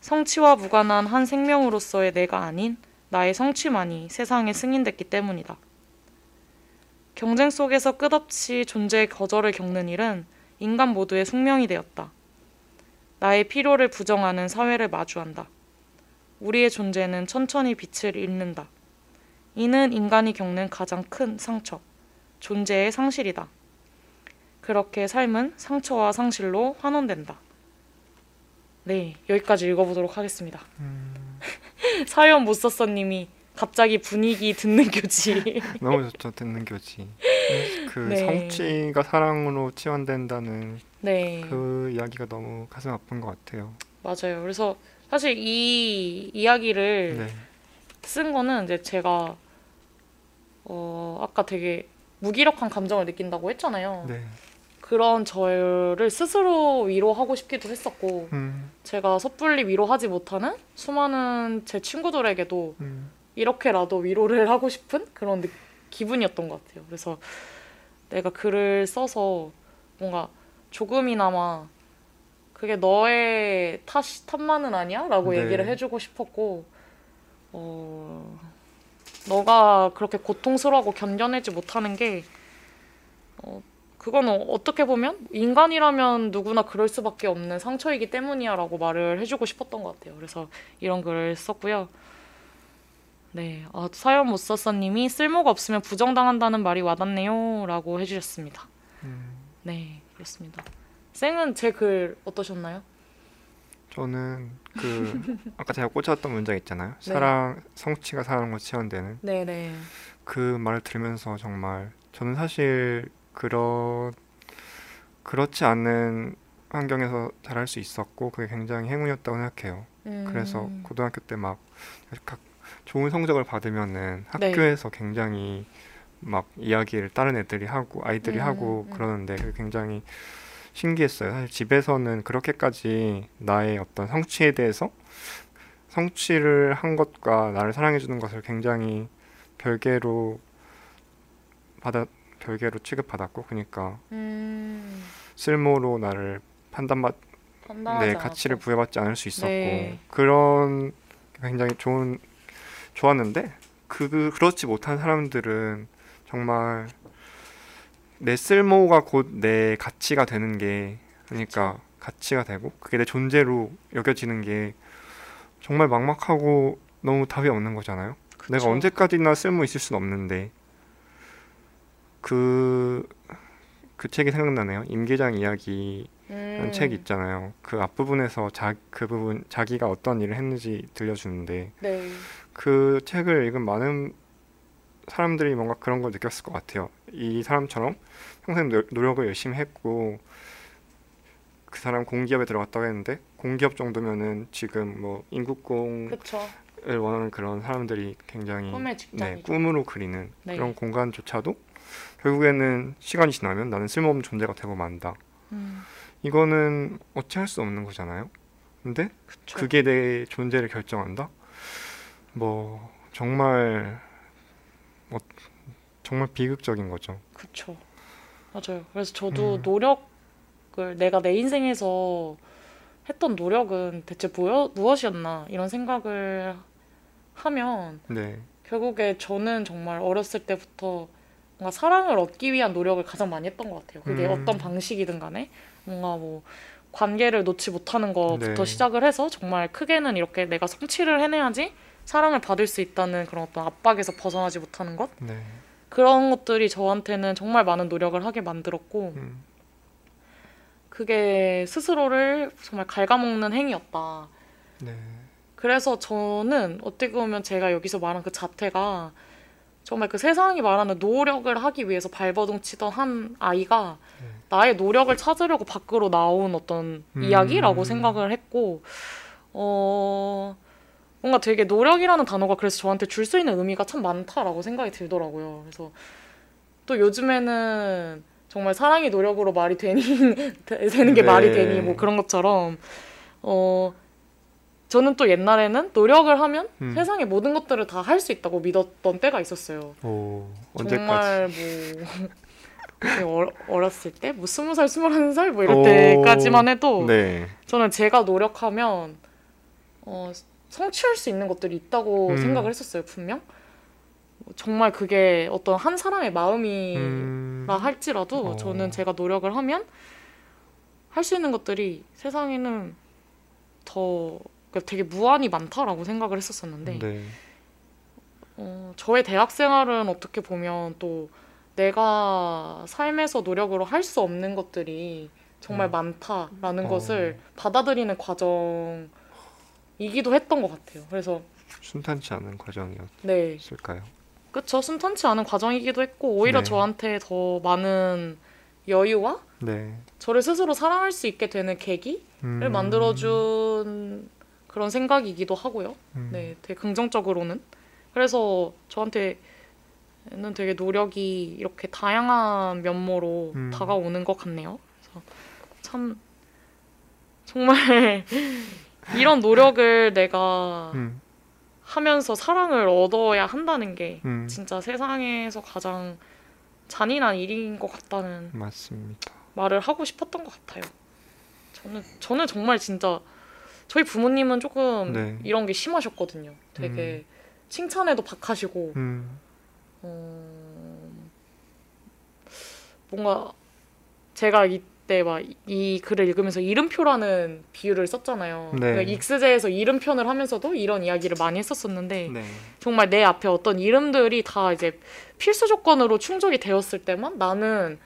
성취와 무관한 한 생명으로서의 내가 아닌 나의 성취만이 세상에 승인됐기 때문이다. 경쟁 속에서 끝없이 존재의 거절을 겪는 일은 인간 모두의 숙명이 되었다. 나의 필요를 부정하는 사회를 마주한다. 우리의 존재는 천천히 빛을 잃는다. 이는 인간이 겪는 가장 큰 상처, 존재의 상실이다. 그렇게 삶은 상처와 상실로 환원된다. 네, 여기까지 읽어보도록 하겠습니다. 사연 못 썼어 님이 갑자기 분위기 듣는 교지. 너무 좋죠 듣는 교지. 그 네. 성취가 사랑으로 치환된다는 네, 그 이야기가 너무 가슴 아픈 것 같아요. 맞아요. 그래서 사실 이 이야기를 네, 쓴 거는 이제 제가 어 아까 되게 무기력한 감정을 느낀다고 했잖아요. 네, 그런 저를 스스로 위로하고 싶기도 했었고 음, 제가 섣불리 위로하지 못하는 수많은 제 친구들에게도 음, 이렇게라도 위로를 하고 싶은 그런 느- 기분이었던 것 같아요. 그래서 내가 글을 써서 뭔가 조금이나마 그게 너의 탓 탓만은 아니야 라고 네. 얘기를 해주고 싶었고 어 너가 그렇게 고통스러워하고 견뎌내지 못하는 게 어, 그거는 어떻게 보면 인간이라면 누구나 그럴 수밖에 없는 상처이기 때문이야 라고 말을 해주고 싶었던 것 같아요. 그래서 이런 글을 썼고요. 네, 아, 사연 못 썼어님이 쓸모가 없으면 부정당한다는 말이 와닿네요 라고 해주셨습니다. 음. 네, 그렇습니다. 쌩은 제 글 어떠셨나요? 저는 그 아까 제가 꽂혔던 문장 있잖아요. 네. 사랑 성취가 사랑으로 치환되는 네, 네, 그 말을 들으면서 정말 저는 사실 그런 그렇지 않은 환경에서 자랄 수 있었고 그게 굉장히 행운이었다고 생각해요. 음, 그래서 고등학교 때막 좋은 성적을 받으면은 네. 학교에서 굉장히 막 이야기를 다른 애들이 하고 아이들이 음, 하고 음. 그러는데 그게 굉장히 신기했어요. 사실 집에서는 그렇게까지 나의 어떤 성취에 대해서 성취를 한 것과 나를 사랑해 주는 것을 굉장히 별개로 받아 별개로 취급받았고 그러니까 음, 쓸모로 나를 판단받 판단하지 네, 가치를 않았고. 부여받지 않을 수 있었고 네. 그런 굉장히 좋은 좋았는데 그 그렇지 못한 사람들은 정말 내 쓸모가 곧 내 가치가 되는 게 그러니까 가치가 되고 그게 내 존재로 여겨지는 게 정말 막막하고 너무 답이 없는 거잖아요. 내가 그쵸. 언제까지나 쓸모 있을 수는 없는데 그 그 책이 생각나네요. 임계장 이야기 음, 책 있잖아요. 그 앞부분에서 자, 그 부분 자기가 어떤 일을 했는지 들려주는데 네, 그 책을 읽은 많은 사람들이 뭔가 그런 걸 느꼈을 것 같아요. 이 사람처럼 평생 노, 노력을 열심히 했고 그 사람 공기업에 들어갔다고 했는데 공기업 정도면은 지금 뭐 인국공을 그쵸. 원하는 그런 사람들이 굉장히 꿈의 네. 꿈으로 그리는 네. 그런 공간조차도 결국에는 시간이 지나면 나는 쓸모없는 존재가 되고 만다. 음, 이거는 어찌할 수 없는 거잖아요. 근데 그쵸. 그게 내 존재를 결정한다? 뭐 정말 뭐 정말 비극적인 거죠. 그쵸. 맞아요. 그래서 저도 음. 노력을 내가 내 인생에서 했던 노력은 대체 무엇, 무엇이었나 이런 생각을 하면 네, 결국에 저는 정말 어렸을 때부터 뭔가 사랑을 얻기 위한 노력을 가장 많이 했던 것 같아요. 그게 음. 어떤 방식이든 간에 뭔가 뭐 관계를 놓지 못하는 것부터 네. 시작을 해서 정말 크게는 이렇게 내가 성취를 해내야지 사랑을 받을 수 있다는 그런 어떤 압박에서 벗어나지 못하는 것 네. 그런 것들이 저한테는 정말 많은 노력을 하게 만들었고 음. 그게 스스로를 정말 갉아먹는 행위였다. 네. 그래서 저는 어떻게 보면 제가 여기서 말한 그 자태가 정말 그 세상이 말하는 노력을 하기 위해서 발버둥 치던 한 아이가 네. 나의 노력을 찾으려고 밖으로 나온 어떤 음. 이야기라고 생각을 했고 어 뭔가 되게 노력이라는 단어가 그래서 저한테 줄 수 있는 의미가 참 많다라고 생각이 들더라고요. 그래서 또 요즘에는 정말 사랑이 노력으로 말이 되니 되- 되는 게 네. 말이 되니 뭐 그런 것처럼 어 저는 또 옛날에는 노력을 하면 음. 세상의 모든 것들을 다 할 수 있다고 믿었던 때가 있었어요. 오 언제까지? 정말 뭐 어, 어렸을 때 뭐 스무 살 스물한 살 뭐 이럴 오. 때까지만 해도 네. 저는 제가 노력하면 어, 성취할 수 있는 것들이 있다고 음. 생각을 했었어요 분명 뭐 정말 그게 어떤 한 사람의 마음이라 음. 할지라도 어. 저는 제가 노력을 하면 할 수 있는 것들이 세상에는 더 그러니까 되게 무한히 많다라고 생각을 했었었는데 네. 어, 저의 대학 생활은 어떻게 보면 또 내가 삶에서 노력으로 할 수 없는 것들이 정말 음. 많다라는 어. 것을 받아들이는 과정이기도 했던 것 같아요. 그래서 순탄치 않은 과정이었을까요? 네, 그쵸 순탄치 않은 과정이기도 했고 오히려 네. 저한테 더 많은 여유와 네. 저를 스스로 사랑할 수 있게 되는 계기를 음. 만들어준 그런 생각이기도 하고요. 음. 네, 되게 긍정적으로는. 그래서 저한테는 되게 노력이 이렇게 다양한 면모로 음. 다가오는 것 같네요. 그래서 참 정말 이런 노력을 내가 음. 하면서 사랑을 얻어야 한다는 게 음. 진짜 세상에서 가장 잔인한 일인 것 같다는 맞습니다. 말을 하고 싶었던 것 같아요. 저는 저는 정말 진짜 저희 부모님은 조금 네. 이런 게 심하셨거든요. 되게 칭찬에도 박하시고 음. 어, 뭔가 제가 이때 막 이 글을 읽으면서 이름표라는 비유를 썼잖아요. 네. 그러니까 익스제에서 이름표를 하면서도 이런 이야기를 많이 했었었는데 네. 정말 내 앞에 어떤 이름들이 다 이제 필수 조건으로 충족이 되었을 때만 나는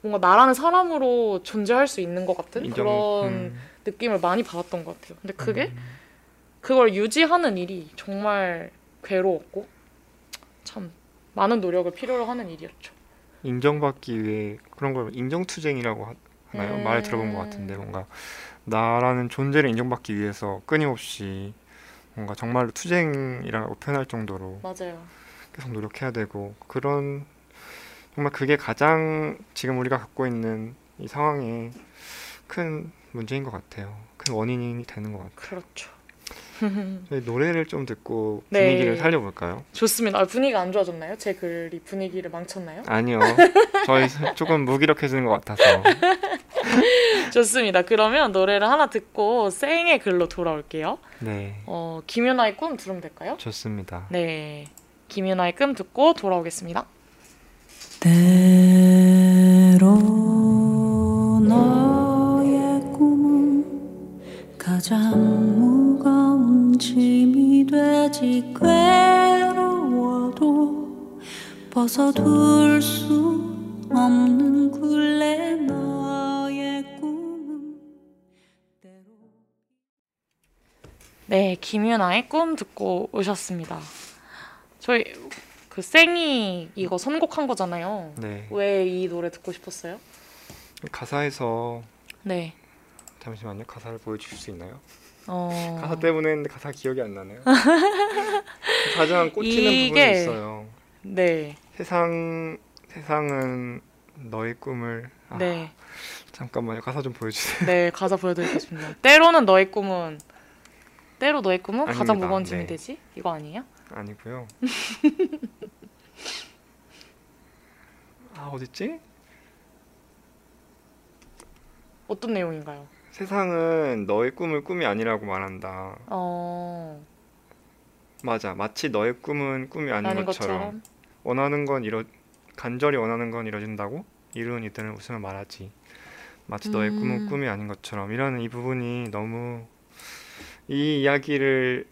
뭔가 나라는 사람으로 존재할 수 있는 것 같은 인정. 그런 음. 느낌을 많이 받았던 것 같아요. 근데 그게 음. 그걸 유지하는 일이 정말 괴로웠고 참 많은 노력을 필요로 하는 일이었죠. 인정받기 위해 그런 걸 인정투쟁이라고 하- 하나요? 음. 말을 들어본 것 같은데 뭔가 나라는 존재를 인정받기 위해서 끊임없이 뭔가 정말로 투쟁이라고 표현할 정도로 맞아요. 계속 노력해야 되고 그런 정말 그게 가장 지금 우리가 갖고 있는 이 상황에 큰 문제인 것 같아요. 큰 원인이 되는 것 같아요. 그렇죠. 저희 노래를 좀 듣고 네. 분위기를 살려볼까요? 좋습니다. 아, 분위기가 안 좋아졌나요? 제 글이 분위기를 망쳤나요? 아니요. 저희 조금 무기력해지는 것 같아서. 좋습니다. 그러면 노래를 하나 듣고 쌩의 글로 돌아올게요. 네, 어, 김윤아의 꿈 들으면 될까요? 좋습니다. 네. 김윤아의 꿈 듣고 돌아오겠습니다. 때 되지 괴로워도 벗어둘 수 없는 굴레 너의 꿈은 때로 네, 김윤아의 꿈 듣고 오셨습니다. 저희 그 쌩이 이거 선곡한 거잖아요. 네, 왜 이 노래 듣고 싶었어요? 가사에서 네. 잠시만요. 가사를 보여주실 수 있나요? 어... 가사 때문에 했는데 가사 기억이 안 나네요. 가장 꽂히는 이게- 부분이 있어요. 네. 세상 세상은 너의 꿈을 아, 네. 잠깐만요. 가사 좀 보여주세요. 네, 가사 보여드리겠습니다. 때로는 너의 꿈은 때로 너의 꿈은 가장 아닙니다. 무거운 짐이 네. 되지? 이거 아니에요? 아니고요. 아 어딨지? 어떤 내용인가요? 세상은 너의 꿈을 꿈이 아니라고 말한다. 어, 맞아. 마치 너의 꿈은 꿈이 아닌 것처럼. 것처럼. 원하는 건 이뤄 간절히 원하는 건 이뤄진다고 이루는 이들은 웃으며 말하지. 마치 너의 음. 꿈은 꿈이 아닌 것처럼 이라는 이 부분이 너무 이 이야기를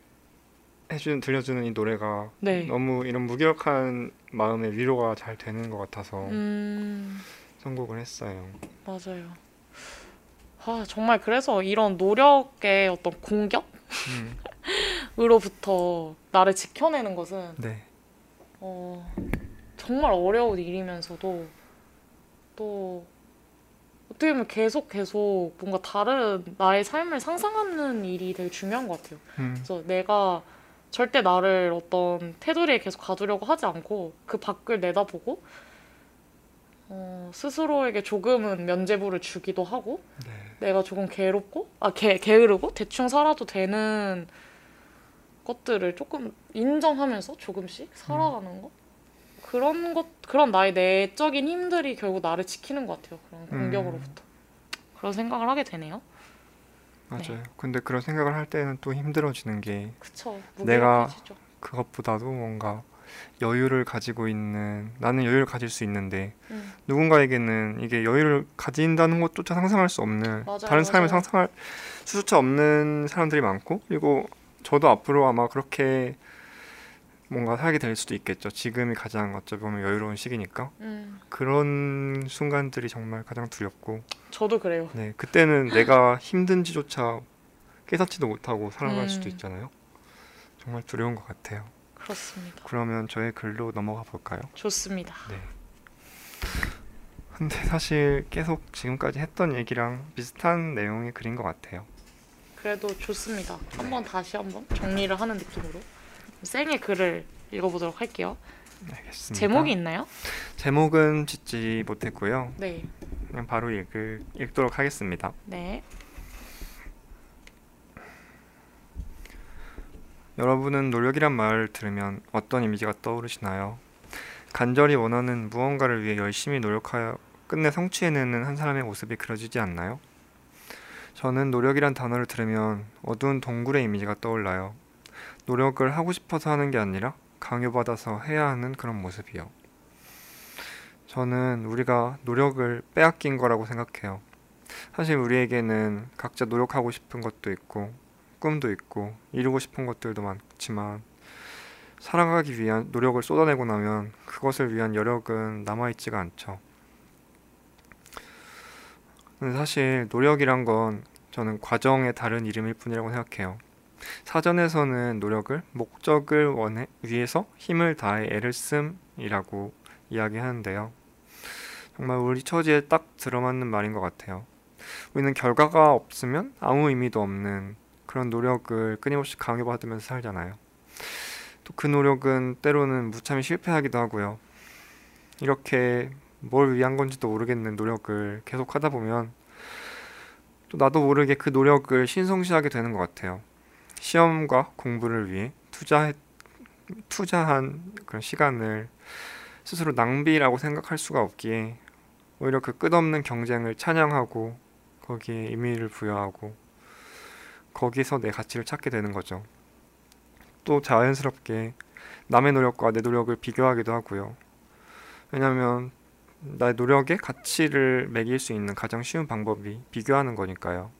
해주는 들려주는 이 노래가 네. 너무 이런 무기력한 마음의 위로가 잘 되는 것 같아서 음, 선곡을 했어요. 맞아요. 아, 정말 그래서 이런 노력의 어떤 공격으로부터 음, 나를 지켜내는 것은 네, 어, 정말 어려운 일이면서도 또 어떻게 보면 계속 계속 뭔가 다른 나의 삶을 상상하는 일이 되게 중요한 것 같아요. 음, 그래서 내가 절대 나를 어떤 테두리에 계속 가두려고 하지 않고 그 밖을 내다보고 어, 스스로에게 조금은 면죄부를 주기도 하고 네, 내가 조금 괴롭고 아 게, 게으르고 대충 살아도 되는 것들을 조금 인정하면서 조금씩 살아가는 것 그런 것 그런 나의 내적인 힘들이 결국 나를 지키는 것 같아요 그런 음. 공격으로부터. 그런 생각을 하게 되네요. 맞아요. 근데 그런 생각을 할 때는 또 힘들어지는 게 그쵸. 내가 그것보다도 뭔가 여유를 가지고 있는 나는 여유를 가질 수 있는데 음. 누군가에게는 이게 여유를 가진다는 것조차 상상할 수 없는 맞아요, 다른 맞아요. 상상할 수조차 없는 사람들이 많고 그리고 저도 앞으로 아마 그렇게 뭔가 살게 될 수도 있겠죠. 지금이 가장 어찌 보면 여유로운 시기니까 음, 그런 순간들이 정말 가장 두렵고 저도 그래요 네 그때는 내가 힘든지조차 깨닫지도 못하고 살아갈 수도 음. 있잖아요. 정말 두려운 것 같아요. 그렇습니다 그러면 저의 글로 넘어가 볼까요? 좋습니다 근데 사실 계속 지금까지 했던 얘기랑 비슷한 내용의 글인 것 같아요. 그래도 좋습니다 한번 다시 한번 정리를 하는 느낌으로 생의 글을 읽어보도록 할게요 알겠습니다. 제목이 있나요? 제목은 짓지 못했고요. 네 그냥 바로 읽을, 읽도록 하겠습니다. 네. 여러분은 노력이란 말을 들으면 어떤 이미지가 떠오르시나요? 간절히 원하는 무언가를 위해 열심히 노력하여 끝내 성취해내는 한 사람의 모습이 그려지지 않나요? 저는 노력이란 단어를 들으면 어두운 동굴의 이미지가 떠올라요. 노력을 하고 싶어서 하는 게 아니라 강요받아서 해야 하는 그런 모습이요. 저는 우리가 노력을 빼앗긴 거라고 생각해요. 사실 우리에게는 각자 노력하고 싶은 것도 있고 꿈도 있고 이루고 싶은 것들도 많지만 살아가기 위한 노력을 쏟아내고 나면 그것을 위한 여력은 남아있지가 않죠. 사실 노력이란 건 저는 과정의 다른 이름일 뿐이라고 생각해요. 사전에서는 노력을 목적을 원해 위해서 힘을 다해 애를 씀이라고 이야기하는데요. 정말 우리 처지에 딱 들어맞는 말인 것 같아요. 우리는 결과가 없으면 아무 의미도 없는 그런 노력을 끊임없이 강요받으면서 살잖아요. 또 그 노력은 때로는 무참히 실패하기도 하고요. 이렇게 뭘 위한 건지도 모르겠는 노력을 계속 하다 보면 또 나도 모르게 그 노력을 신성시하게 되는 것 같아요. 시험과 공부를 위해 투자 투자한 그런 시간을 스스로 낭비라고 생각할 수가 없기에 오히려 그 끝없는 경쟁을 찬양하고 거기에 의미를 부여하고 거기서 내 가치를 찾게 되는 거죠. 또 자연스럽게 남의 노력과 내 노력을 비교하기도 하고요. 왜냐하면 나의 노력에 가치를 매길 수 있는 가장 쉬운 방법이 비교하는 거니까요.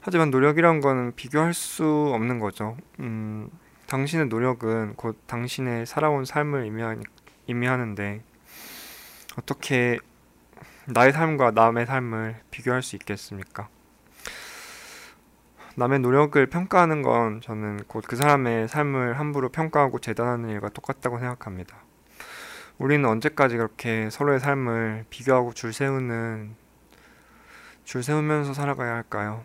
하지만 노력이란 거는 비교할 수 없는 거죠. 음, 당신의 노력은 곧 당신의 살아온 삶을 의미하니, 의미하는데 어떻게 나의 삶과 남의 삶을 비교할 수 있겠습니까? 남의 노력을 평가하는 건 저는 곧 그 사람의 삶을 함부로 평가하고 재단하는 일과 똑같다고 생각합니다. 우리는 언제까지 그렇게 서로의 삶을 비교하고 줄 세우는 줄 세우면서 살아가야 할까요?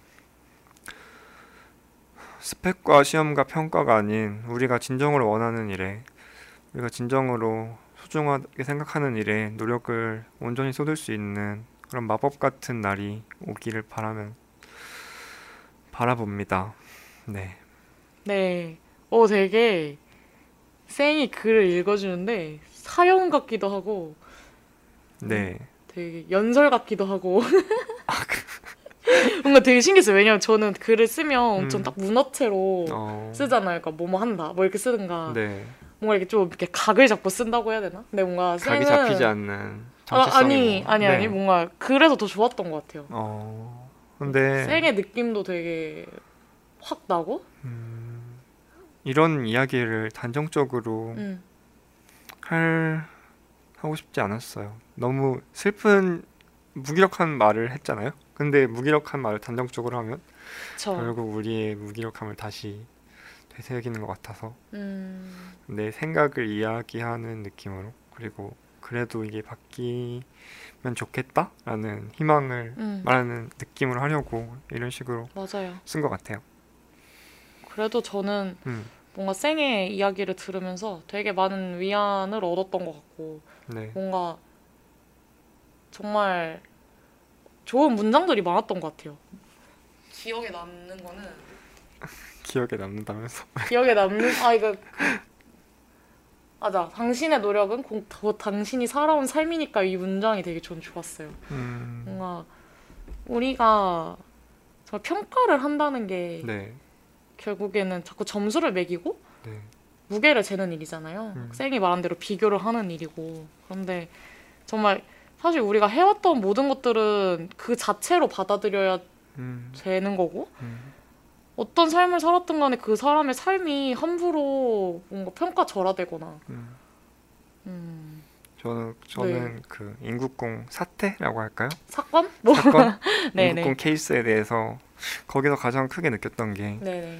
스펙과 시험과 평가가 아닌 우리가 진정으로 원하는 일에 우리가 진정으로 소중하게 생각하는 일에 노력을 온전히 쏟을 수 있는 그런 마법 같은 날이 오기를 바라면 바라봅니다. 네. 네. 어, 되게 생이 글을 읽어주는데 사연 같기도 하고 네. 되게 연설 같기도 하고 뭔가 되게 신기했어요. 왜냐면 저는 글을 쓰면 엄청 음. 딱 문어체로 어. 쓰잖아요. 그러니까 뭐뭐 한다, 뭐 이렇게 쓰든가 네. 뭔가 이렇게 좀 이렇게 각을 잡고 쓴다고 해야 되나? 근데 뭔가 각이 쌤은 잡히지 않는 아, 정체성이 아니 뭐- 아니 네. 아니 뭔가 그래서 더 좋았던 것 같아요. 어 근데 생의 느낌도 되게 확 나고. 음, 이런 이야기를 단정적으로 음. 할 하고 싶지 않았어요. 너무 슬픈 무기력한 말을 했잖아요. 근데 무기력한 말을 단정적으로 하면 저. 결국 우리의 무기력함을 다시 되새기는 것 같아서 음. 내 생각을 이야기하는 느낌으로 그리고 그래도 이게 바뀌 면 좋겠다라는 희망을 음. 말하는 느낌으로 하려고 이런 식으로. 쓴 것 같아요. 그래도 저는 음, 뭔가 생의 이야기를 들으면서 되게 많은 위안을 얻었던 것 같고 네, 뭔가 정말 좋은 문장들이 많았던 것 같아요. 기억에 남는 거는 기억에 남는다면서. 기억에 남는 아 이거 맞아 당신의 노력은 공, 더 당신이 살아온 삶이니까 이 문장이 되게 전 좋았어요. 음, 뭔가 우리가 정말 평가를 한다는 게 네, 결국에는 자꾸 점수를 매기고 네, 무게를 재는 일이잖아요. 음. 쌩이 말한 대로 비교를 하는 일이고 그런데 정말 사실 우리가 해왔던 모든 것들은 그 자체로 받아들여야 음, 되는 거고 음, 어떤 삶을 살았든 간에 그 사람의 삶이 함부로 뭔가 평가절하되거나 음. 음, 저는 저는 그 인국공 사태라고 할까요? 사건? 뭐 사건 네네 인국공 케이스에 대해서 거기서 가장 크게 느꼈던 게 네네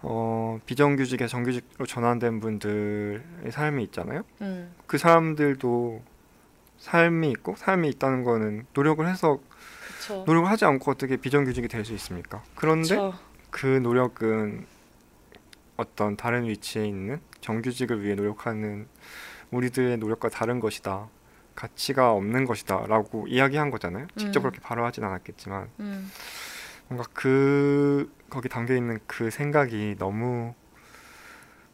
어, 비정규직에 정규직으로 전환된 분들의 삶이 있잖아요. 음, 그 사람들도 삶이 있고 삶이 있다는 거는 노력을 해서 그쵸 노력을 하지 않고 어떻게 비정규직이 될 수 있습니까? 그런데 그쵸 그 노력은 어떤 다른 위치에 있는 정규직을 위해 노력하는 우리들의 노력과 다른 것이다. 가치가 없는 것이다 라고 이야기한 거잖아요. 직접 음. 그렇게 바로 하진 않았겠지만 음, 뭔가 그 거기 담겨 있는 그 생각이 너무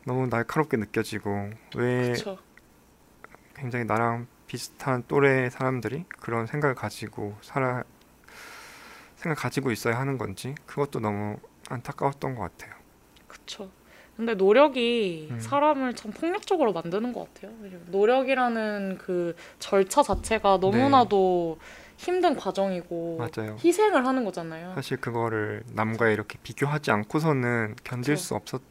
너무 날카롭게 느껴지고 왜 그쵸 굉장히 나랑 비슷한 또래 사람들이 그런 생각을 가지고 살아 생각 가지고 있어야 하는 건지 그것도 너무 안타까웠던 것 같아요. 그쵸. 근데 노력이 음. 사람을 참 폭력적으로 만드는 것 같아요. 노력이라는 그 절차 자체가 너무나도 힘든 과정이고 네. 맞아요. 희생을 하는 거잖아요. 사실 그거를 남과 이렇게 비교하지 않고서는 견딜 그쵸. 수 없었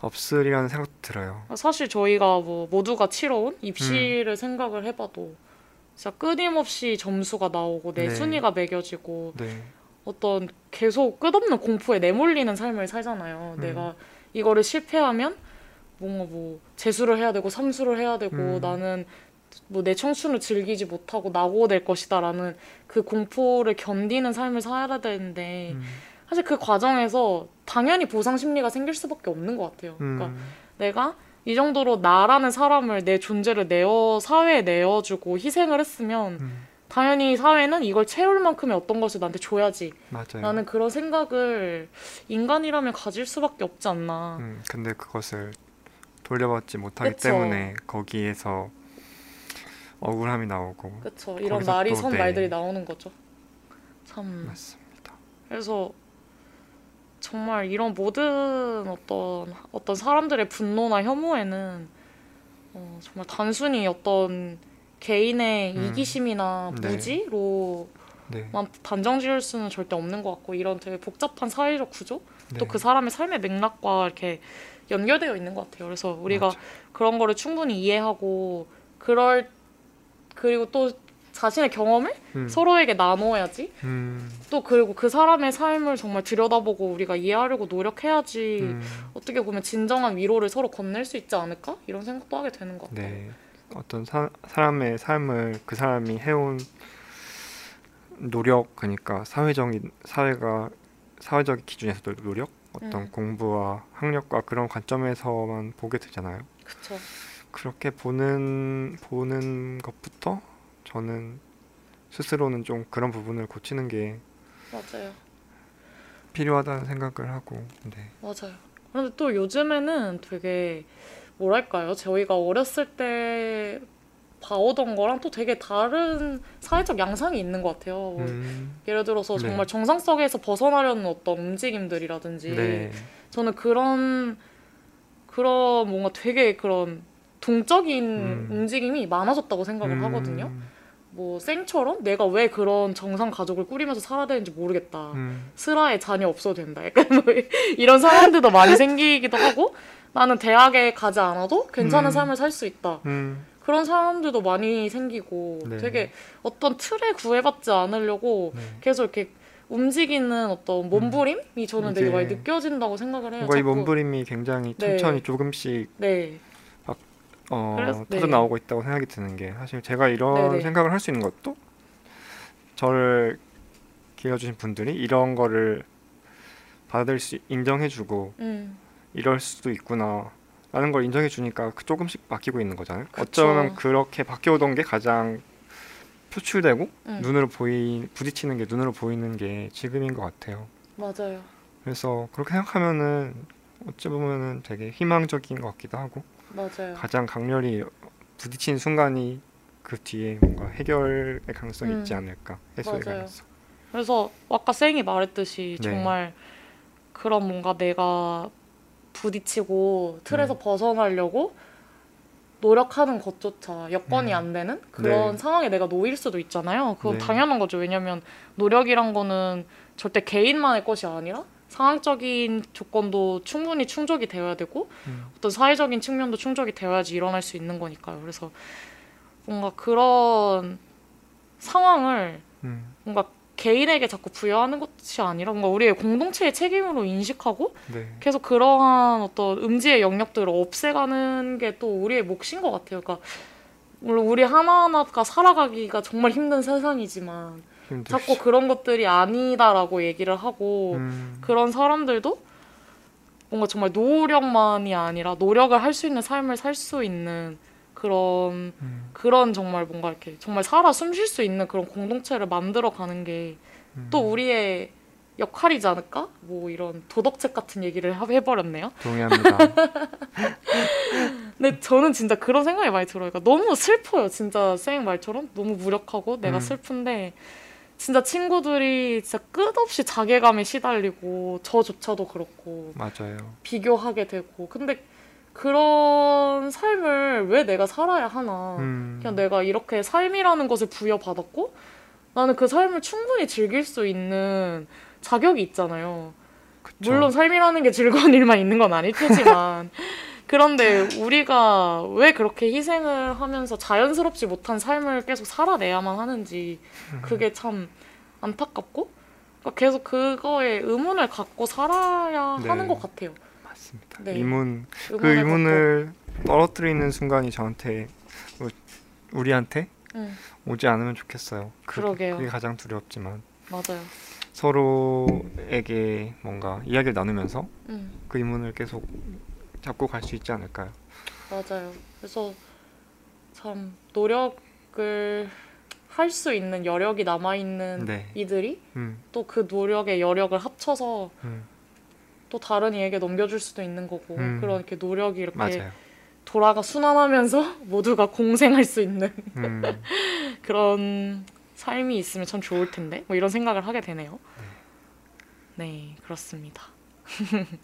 없으리라는 생각도 들어요. 사실 저희가 뭐 모두가 치러온 음. 입시를 생각을 해봐도 진짜 끊임없이 점수가 나오고 내 네. 순위가 매겨지고 네, 어떤 계속 끝없는 공포에 내몰리는 삶을 살잖아요. 음. 내가 이거를 실패하면 뭔가 뭐 재수를 해야 되고 삼수를 해야 되고 음. 나는 뭐 내 청춘을 즐기지 못하고 낙오될 것이다라는 그 공포를 견디는 삶을 살아야 되는데 음, 사실 그 과정에서 당연히 보상 심리가 생길 수밖에 없는 것 같아요. 그러니까 음, 내가 이 정도로 나라는 사람을 내 존재를 내어 사회에 내어주고 희생을 했으면 음, 당연히 사회는 이걸 채울 만큼의 어떤 것을 나한테 줘야지 맞아요. 나는 그런 생각을 인간이라면 가질 수밖에 없지 않나. 음, 근데 그것을 돌려받지 못하기 그쵸. 때문에 거기에서 억울함이 나오고 그쵸. 이런 말이 또선 네. 말들이 나오는 거죠. 참. 맞습니다. 그래서 정말 이런 모든 어떤 어떤 사람들의 분노나 혐오에는 어, 정말 단순히 어떤 개인의 음. 이기심이나 네. 무지로만 네, 단정 지을 수는 절대 없는 것 같고 이런 되게 복잡한 사회적 구조 네. 또그 사람의 삶의 맥락과 이렇게 연결되어 있는 것 같아요. 그래서 우리가 맞아요. 그런 거를 충분히 이해하고 그럴 그리고 또 자신의 경험을 음, 서로에게 나눠야지. 음, 또 그리고 그 사람의 삶을 정말 들여다보고 우리가 이해하려고 노력해야지. 음, 어떻게 보면 진정한 위로를 서로 건넬 수 있지 않을까? 이런 생각도 하게 되는 것 같아요. 네, 어떤 사, 사람의 삶을 그 사람이 해온 노력, 그러니까 사회적인 사회가 사회적 기준에서도 노력, 어떤 음. 공부와 학력과 그런 관점에서만 보게 되잖아요. 그쵸. 그렇게 보는 보는 것부터 저는 스스로는 좀 그런 부분을 고치는 게 맞아요. 필요하다는 생각을 하고, 네, 맞아요. 그런데 또 요즘에는 되게 뭐랄까요? 저희가 어렸을 때 봐오던 거랑 또 되게 다른 사회적 양상이 있는 것 같아요. 뭐 음, 예를 들어서 네. 정말 정상석에서 벗어나려는 어떤 움직임들이라든지 네, 저는 그런 그런 뭔가 되게 그런 동적인 음. 움직임이 많아졌다고 생각을 음, 하거든요. 뭐 쌩처럼 내가 왜 그런 정상 가족을 꾸리면서 살아야 되는지 모르겠다. 음, 슬아에 자녀 없어도 된다. 약간 뭐 이런 사람들도 많이 생기기도 하고 나는 대학에 가지 않아도 괜찮은 음. 삶을 살 수 있다. 음, 그런 사람들도 많이 생기고 네. 되게 어떤 틀에 구애받지 않으려고 네. 계속 이렇게 움직이는 어떤 몸부림이 저는 되게 많이 느껴진다고 생각을 해요. 뭔가 이. 몸부림이 굉장히 네. 천천히 조금씩 네, 어, 그래서- 네. 터져 나오고 있다고 생각이 드는 게 사실 제가 이런 네네. 생각을 할 수 있는 것도 저를 길러주신 분들이 이런 거를 받아들일 수 인정해주고 음, 이럴 수도 있구나 라는 걸 인정해 주니까 그 조금씩 바뀌고 있는 거잖아요. 그쵸. 어쩌면 그렇게 바뀌어오던 게 가장 표출되고 음. 눈으로 보이 부딪히는 게 눈으로 보이는 게 지금인 것 같아요. 맞아요. 그래서 그렇게 생각하면은 어찌 보면은 되게 희망적인 것 같기도 하고 맞아요. 가장 강렬히 부딪힌 순간이 그 뒤에 뭔가 해결의 가능성이 음. 있지 않을까 해소의 맞아요. 가능성. 그래서 아까 쌩이 말했듯이 네. 정말 그런 뭔가 내가 부딪히고 틀에서 음. 벗어나려고 노력하는 것조차 여건이 음. 안 되는 그런 네. 상황에 내가 놓일 수도 있잖아요. 그건 네. 당연한 거죠. 왜냐면 노력이란 거는 절대 개인만의 것이 아니라 상황적인 조건도 충분히 충족이 되어야 되고 음. 어떤 사회적인 측면도 충족이 되어야지 일어날 수 있는 거니까요. 그래서 뭔가 그런 상황을 음. 뭔가 개인에게 자꾸 부여하는 것이 아니라 뭔가 우리의 공동체의 책임으로 인식하고 네. 계속 그러한 어떤 음지의 영역들을 없애가는 게 또 우리의 몫인 것 같아요. 그러니까 물론 우리 하나하나가 살아가기가 정말 힘든 세상이지만 힘들죠. 자꾸 그런 것들이 아니다라고 얘기를 하고 음. 그런 사람들도 뭔가 정말 노력만이 아니라 노력을 할 수 있는 삶을 살 수 있는 그런 음. 그런 정말 뭔가 이렇게 정말 살아 숨 쉴 수 있는 그런 공동체를 만들어 가는 게또 음. 우리의 역할이지 않을까? 뭐 이런 도덕책 같은 얘기를 하- 해버렸네요. 동의합니다. 근데 저는 진짜 그런 생각이 많이 들어요. 그러니까 너무 슬퍼요. 진짜 쌩 말처럼 너무 무력하고 내가 음. 슬픈데 진짜 친구들이 진짜 끝없이 자괴감에 시달리고 저조차도 그렇고 맞아요. 비교하게 되고 근데 그런 삶을 왜 내가 살아야 하나? 음. 그냥 내가 이렇게 삶이라는 것을 부여받았고 나는 그 삶을 충분히 즐길 수 있는 자격이 있잖아요. 그쵸. 물론 삶이라는 게 즐거운 일만 있는 건 아닐 테지만 그런데 우리가 왜 그렇게 희생을 하면서 자연스럽지 못한 삶을 계속 살아내야만 하는지 음. 그게 참 안타깝고 그러니까 계속 그거에 의문을 갖고 살아야 네. 하는 것 같아요. 맞습니다. 네. 의문 그 의문을 의문을 떨어뜨리는 순간이 저한테 우- 우리한테. 응, 오지 않으면 좋겠어요. 그, 그러게요. 그게 가장 두렵지만 맞아요. 서로에게 뭔가 이야기를 나누면서 응. 그 의문을 계속 잡고 갈 수 있지 않을까요? 맞아요. 그래서 참 노력을 할 수 있는 여력이 남아 있는 네. 이들이 음, 또그 노력의 여력을 합쳐서 음, 또 다른 이에게 넘겨줄 수도 있는 거고 음. 그런 이렇게 노력이 이렇게 맞아요. 돌아가 순환하면서 모두가 공생할 수 있는 음, 그런 삶이 있으면 참 좋을 텐데 뭐 이런 생각을 하게 되네요. 네 그렇습니다.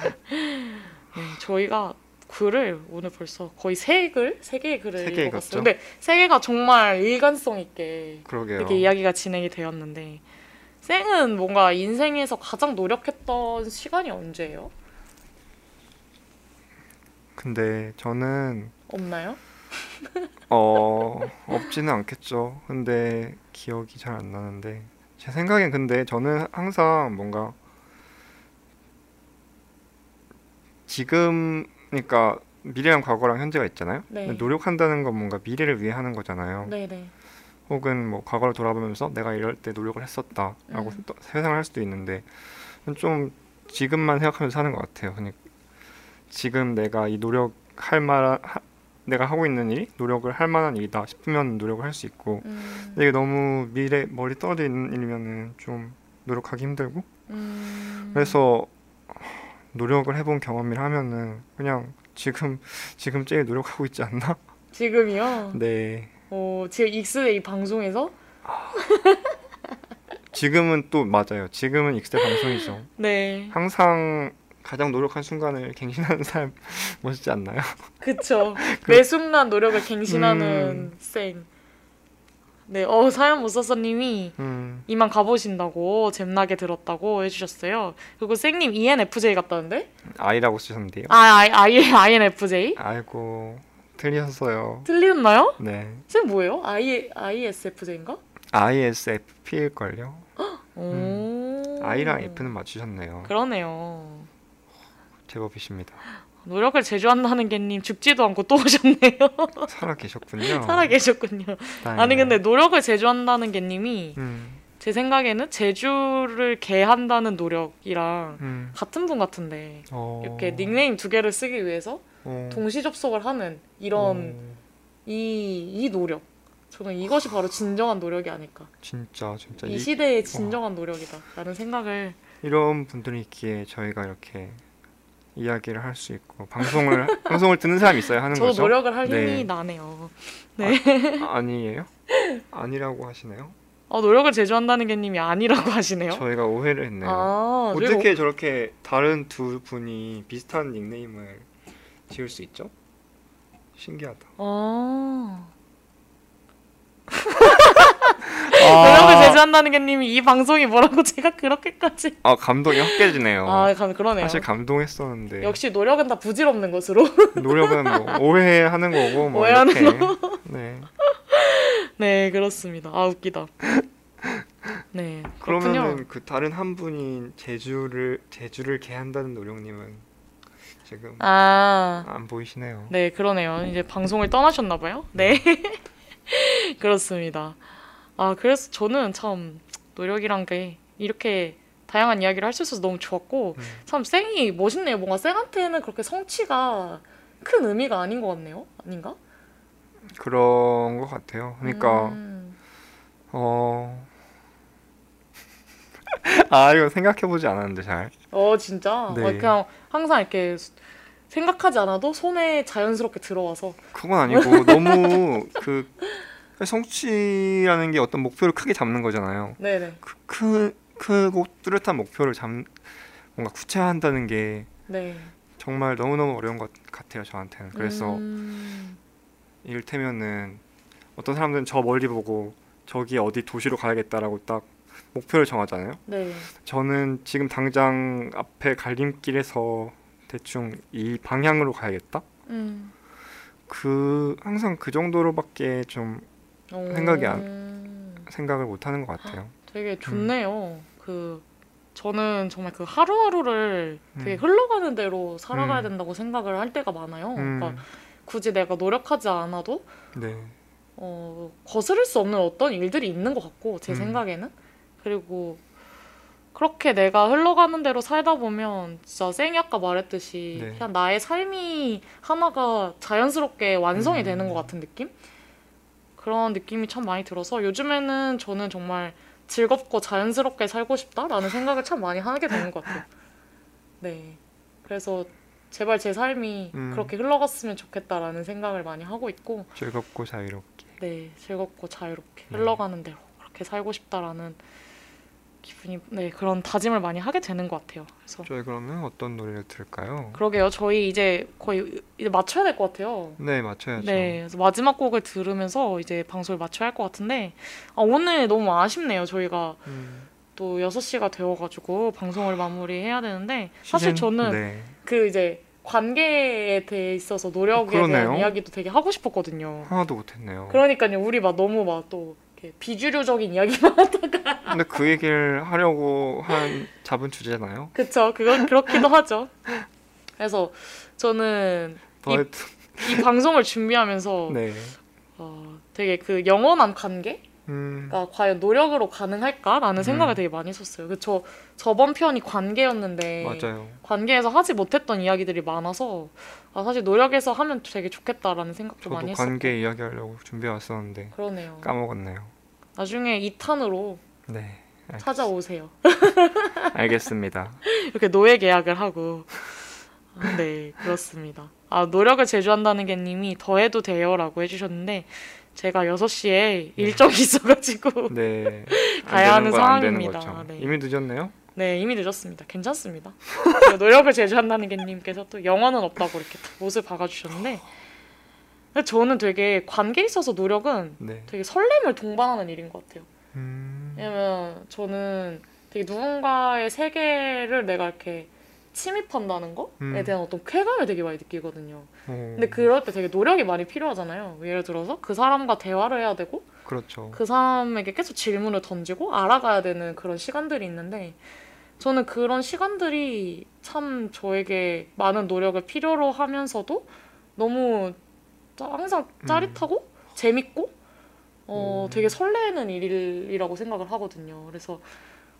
네, 저희가 글을 오늘 벌써 거의 세 글, 세 개의 글을 읽어봤어요. 읽었죠? 근데 세 개가 정말 일관성 있게 그러게요. 이렇게 이야기가 진행이 되었는데 쌩은 뭔가 인생에서 가장 노력했던 시간이 언제예요? 근데 저는 없나요? 어 없지는 않겠죠. 근데 기억이 잘 안 나는데 제 생각엔 근데 저는 항상 뭔가 지금 그러니까 미래랑 과거랑 현재가 있잖아요. 네. 노력한다는 건 뭔가 미래를 위해 하는 거잖아요. 네네. 혹은 뭐 과거를 돌아보면서 내가 이럴 때 노력을 했었다라고 음. 또 회상을 할 수도 있는데 좀 지금만 생각하면서 사는 것 같아요. 그냥 지금 내가 이 노력할 만한 하- 내가 하고 있는 일이 노력을 할 만한 일이다 싶으면 노력을 할 수 있고 음, 이게 너무 미래 멀리 떨어져 있는 일이면은 좀 노력하기 힘들고 음, 그래서 노력을 해본 경험이라 하면은 그냥 지금 지금 제일 노력하고 있지 않나? 지금이요? 네. 어, 지금 익스의 이 방송에서 지금은 또 맞아요. 지금은 익스대 방송이죠. 네, 항상 가장 노력한 순간을 갱신하는 사람 멋있지 않나요? 그쵸. 매 순간 노력을 갱신하는 음. 쌩. 네, 어 사연 못 썼어님이 음, 이만 가보신다고 잼나게 들었다고 해주셨어요. 그리고 쌩님 ENFJ 같다는데? I라고 쓰셨는데요. 아, I, I, INFJ? 아이고 틀리셨어요. 틀렸나요? 네, 쌤 뭐예요? I, ISFJ인가? ISFP일 걸요. 오. I랑 F는 맞추셨네요. 그러네요. 제법이십니다. 노력을 제조한다는 게님 죽지도 않고 또 오셨네요. 살아 계셨군요. 살아 계셨군요. 아니 근데 노력을 제조한다는 게님이 음, 제 생각에는 제주를 개한다는 노력이랑 음, 같은 분 같은데 어, 이렇게 닉네임 두 개를 쓰기 위해서 어, 동시 접속을 하는 이런 어, 이, 이 노력 저는 이것이 바로 진정한 노력이 아닐까 진짜 진짜 이 이, 시대의 진정한 노력이다라는 생각을 이런 분들이 있기에 저희가 이렇게 이야기를 할 수 있고 방송을 방송을 듣는 사람이 있어야 하는 거죠. 노력을 할 네. 힘이 나네요. 아, 아니에요? 아니라고 하시네요. 어, 노력을 제조한다는 게님이 아니라고 하시네요. 저희가 오해를 했네요. 아, 어떻게 저렇게 다른 두 분이 비슷한 닉네임을 지을 수 있죠? 신기하다. 아. 노력을 아, 제조한다는 게님이 이 방송이 뭐라고 제가 그렇게까지 아 감동이 확 깨지네요. 아 감- 그러네요. 사실 감동했었는데 역시 노력은 다 부질없는 것으로. 노력은 뭐 오해하는 거고 뭐 오해하는 이렇게 네네 그렇습니다. 아 웃기다. 네. 그러면은 그 다른 한 분인 제주를 제주를 개한다는 노령님은 지금 아 안 보이시네요. 네, 그러네요. 이제 방송을 떠나셨나 봐요. 네. 그렇습니다. 아, 그래서 저는 참 노력이란 게 이렇게 다양한 이야기를 할 수 있어서 너무 좋았고 음. 참 쌩이 멋있네요. 뭔가 쌩한테는 그렇게 성취가 큰 의미가 아닌 것 같네요. 아닌가? 그런 것 같아요. 그러니까 음, 어. 아 이거 생각해 보지 않았는데 잘. 어 진짜 네. 어, 그냥 항상 이렇게 생각하지 않아도 손에 자연스럽게 들어와서 그건 아니고 너무 그 성취라는 게 어떤 목표를 크게 잡는 거잖아요. 네네 그, 크, 크고 뚜렷한 목표를 잡 뭔가 구체화한다는 게 네. 정말 너무 너무 어려운 것 같아요 저한테는. 그래서 음, 이를테면은 어떤 사람들은 저 멀리 보고 저기 어디 도시로 가야겠다라고 딱 목표를 정하잖아요. 네. 저는 지금 당장 앞에 갈림길에서 대충 이 방향으로 가야겠다. 음. 그 항상 그 정도로밖에 좀 어, 생각이 안- 생각을 못 하는 것 같아요. 되게 좋네요. 그 저는 정말 그 하루하루를 되게 음. 흘러가는 대로 살아가야 음. 된다고 생각을 할 때가 많아요. 음, 그러니까 굳이 내가 노력하지 않아도 네, 어, 거스를 수 없는 어떤 일들이 있는 것 같고 제 음. 생각에는 그리고 그렇게 내가 흘러가는 대로 살다 보면 진짜 쌩이 아까 말했듯이 네. 그냥 나의 삶이 하나가 자연스럽게 완성이 음. 되는 것 같은 느낌? 그런 느낌이 참 많이 들어서 요즘에는 저는 정말 즐겁고 자연스럽게 살고 싶다라는 생각을 참 많이 하게 되는 것 같아요. 네. 그래서 제발 제 삶이 음. 그렇게 흘러갔으면 좋겠다라는 생각을 많이 하고 있고 즐겁고 자유롭게. 네, 즐겁고 자유롭게 네. 흘러가는 대로 그렇게 살고 싶다라는 기분이 네 그런 다짐을 많이 하게 되는 것 같아요. 그래서 저희 그러면 어떤 노래를 들을까요? 그러게요. 저희 이제 거의 이제 맞춰야 될 것 같아요. 네, 맞춰야죠. 네, 그래서 마지막 곡을 들으면서 이제 방송을 맞춰야 할 것 같은데 아, 오늘 너무 아쉽네요. 저희가 음, 또 6시가 되어가지고 방송을 마무리해야 되는데 사실 저는 네. 그 이제 관계에 대해 있어서 노력에 그러네요. 대한 이야기도 되게 하고 싶었거든요. 하나도 못했네요. 그러니까요. 우리 막 너무 막 또 비주류적인 이야기만 하다가 근데 그 얘기를 하려고 한 잡은 주제잖아요. 그쵸. 그건 그렇기도 하죠. 그래서 저는 더이 방송을 준비하면서 네. 어, 되게 그 영원한 관계가 음, 과연 노력으로 가능할까라는 생각을 음. 되게 많이 했었어요. 그저 저번 편이 관계였는데 맞아요. 관계에서 하지 못했던 이야기들이 많아서 아, 사실 노력해서 하면 되게 좋겠다라는 생각도 저도 많이 했었고 관계 이야기하려고 준비해 왔었는데 그러네요. 까먹었네요. 나중에 2탄으로 네. 알- 찾아오세요. 알겠습니다. 이렇게 노예 계약을 하고 아, 네 그렇습니다. 아 노력을 제조한다는 게 님이 더해도 돼요라고 해주셨는데 제가 6시에 일정이 있어가지고 네. 안 가야 하는 상황입니다. 네. 이미 늦었네요. 네 이미 늦었습니다. 괜찮습니다. 노력을 제조한다는 게님께서 또 영어는 없다고 이렇게 딱 못을 박아주셨는데 근데 저는 되게 관계에 있어서 노력은 네. 되게 설렘을 동반하는 일인 것 같아요. 음. 왜냐면 저는 되게 누군가의 세계를 내가 이렇게 침입한다는 거에 음. 대한 어떤 쾌감을 되게 많이 느끼거든요. 어, 근데 그럴 때 되게 노력이 많이 필요하잖아요. 예를 들어서 그 사람과 대화를 해야 되고 그렇죠. 그 사람에게 계속 질문을 던지고 알아가야 되는 그런 시간들이 있는데 저는 그런 시간들이 참 저에게 많은 노력을 필요로 하면서도 너무 짜- 항상 짜릿하고 재밌고 어, 음. 되게 설레는 일이라고 생각을 하거든요. 그래서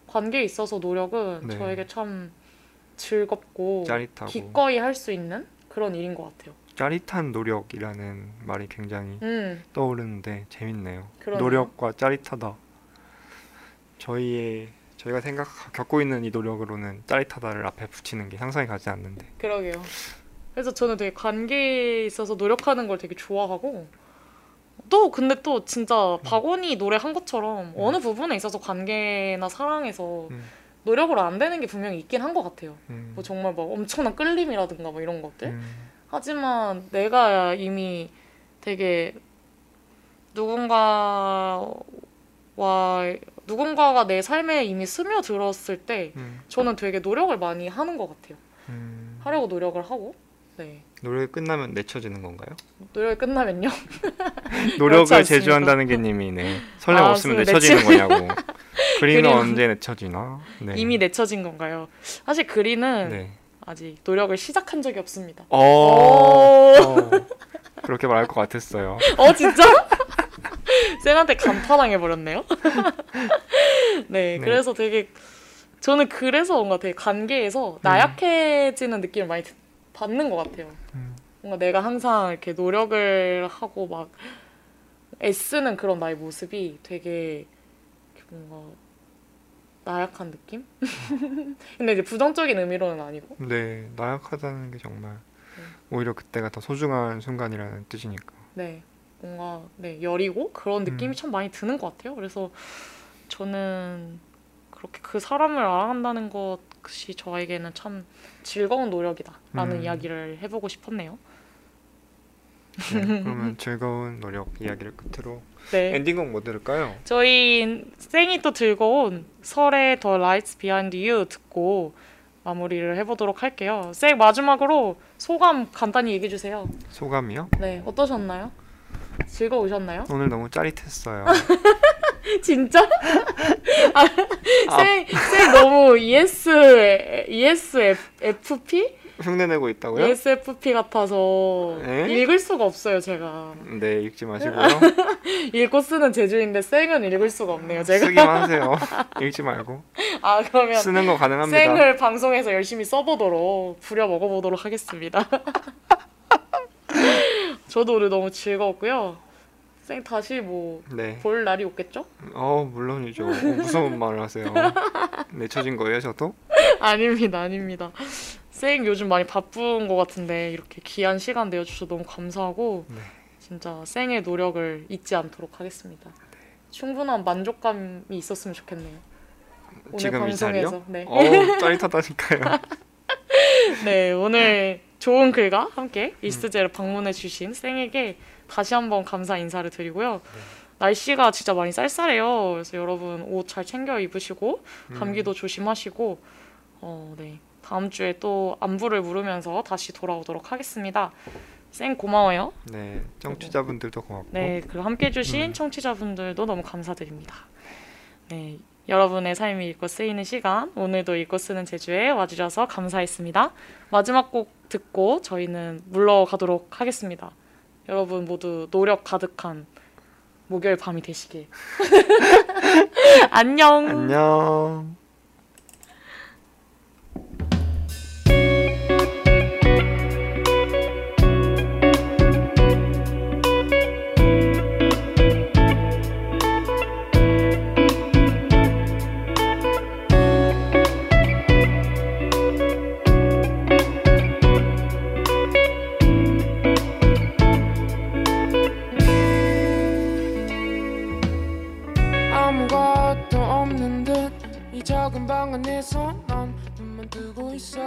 관계에 있어서 노력은 네. 저에게 참 즐겁고 짜릿하고 기꺼이 할 수 있는 그런 일인 것 같아요. 짜릿한 노력이라는 말이 굉장히 음, 떠오르는데 재밌네요. 그러네요. 노력과 짜릿하다. 저희의 저희가 생각 겪고 있는 이 노력으로는 짜릿하다를 앞에 붙이는 게 상상이 가지 않는데. 그러게요. 그래서 저는 되게 관계에 있어서 노력하는 걸 되게 좋아하고 또 근데 또 진짜 박원이 노래 한 것처럼 어느 부분에 있어서 관계나 사랑에서 음. 노력을 안 되는 게 분명히 있긴 한 것 같아요. 음. 뭐 정말 막 엄청난 끌림이라든가 뭐 이런 것들. 음. 하지만 내가 이미 되게 누군가와 누군가가 내 삶에 이미 스며들었을 때 음. 저는 되게 노력을 많이 하는 것 같아요. 음. 하려고 노력을 하고 네 노래 끝나면 내쳐지는 건가요? 노력이 끝나면요 노력을. 제주한다는 게 님이네. 설렘 아, 없으면 내쳐지는 거냐고. 그림- 언제 내쳐지나? 네. 이미 내쳐진 건가요? 사실 그리는 네. 아직 노력을 시작한 적이 없습니다. 어. 오, 어. 그렇게 말할 것 같았어요. 어 진짜? 쌤한테 간판당해 버렸네요. 네, 네. 그래서 되게 저는 그래서 뭔가 되게 관계에서 나약해지는 느낌을 많이 드- 받는 것 같아요. 음. 뭔가 내가 항상 이렇게 노력을 하고 막 애쓰는 그런 나의 모습이 되게 뭔가 나약한 느낌? 근데 이제 부정적인 의미로는 아니고 네, 나약하다는 게 정말 네. 오히려 그때가 더 소중한 순간이라는 뜻이니까. 네 뭔가 네 여리고 그런 느낌이 음. 참 많이 드는 것 같아요. 그래서 저는 그렇게 그 사람을 알아간다는 것이 저에게는 참 즐거운 노력이다라는 음. 이야기를 해보고 싶었네요. 네, 그러면 즐거운 노력 이야기를 끝으로 네. 엔딩곡 뭐 들을까요? 저희 생이 또온 설의 The Lights Behind You 듣고 마무리를 해보도록 할게요. 생 마지막으로 소감 간단히 얘기해 주세요. 소감이요? 네, 어떠셨나요? 즐거우셨나요? 오늘 너무 짜릿했어요. 진짜? 아, 생, 생 너무 E ES ESFP? 흉내내고 있다고요? ESFP 같아서 에? 읽을 수가 없어요, 제가. 네, 읽지 마시고요. 읽고 쓰는 제주인데 생은 읽을 수가 없네요, 제가. 쓰기만 하세요. 읽지 말고 아, 그러면 쓰는 거 가능합니다. 생을 방송에서 열심히 써보도록 부려 먹어보도록 하겠습니다. 저도 오늘 너무 즐거웠고요. 생 다시 뭐볼 네. 날이 오겠죠? 어 물론이죠. 어, 무서운 말을 하세요. 내쳐진 거예요, 저도? 아닙니다, 아닙니다. 생 요즘 많이 바쁜 것 같은데 이렇게 귀한 시간 내어주셔서 너무 감사하고 네. 진짜 생의 노력을 잊지 않도록 하겠습니다. 충분한 만족감이 있었으면 좋겠네요. 오늘 지금 이 자리요? 방송에서 네. 어 짜릿하다니까요. 네, 오늘 좋은 글과 함께 이스제를 방문해 주신 쌩에게 다시 한번 감사 인사를 드리고요. 날씨가 진짜 많이 쌀쌀해요. 그래서 여러분 옷 잘 챙겨 입으시고 감기도 조심하시고 어, 네. 다음 주에 또 안부를 물으면서 다시 돌아오도록 하겠습니다. 쌩 고마워요. 네, 청취자분들도 고맙고. 네, 그리고 함께 해주신 음. 청취자분들도 너무 감사드립니다. 네, 여러분의 삶이 읽고 쓰이는 시간, 오늘도 읽고 쓰는 제주에 와주셔서 감사했습니다. 마지막 곡 듣고 저희는 물러가도록 하겠습니다. 여러분 모두 노력 가득한 목요일 밤이 되시길. 안녕. 안녕. 안에서 난 눈만 뜨고 있어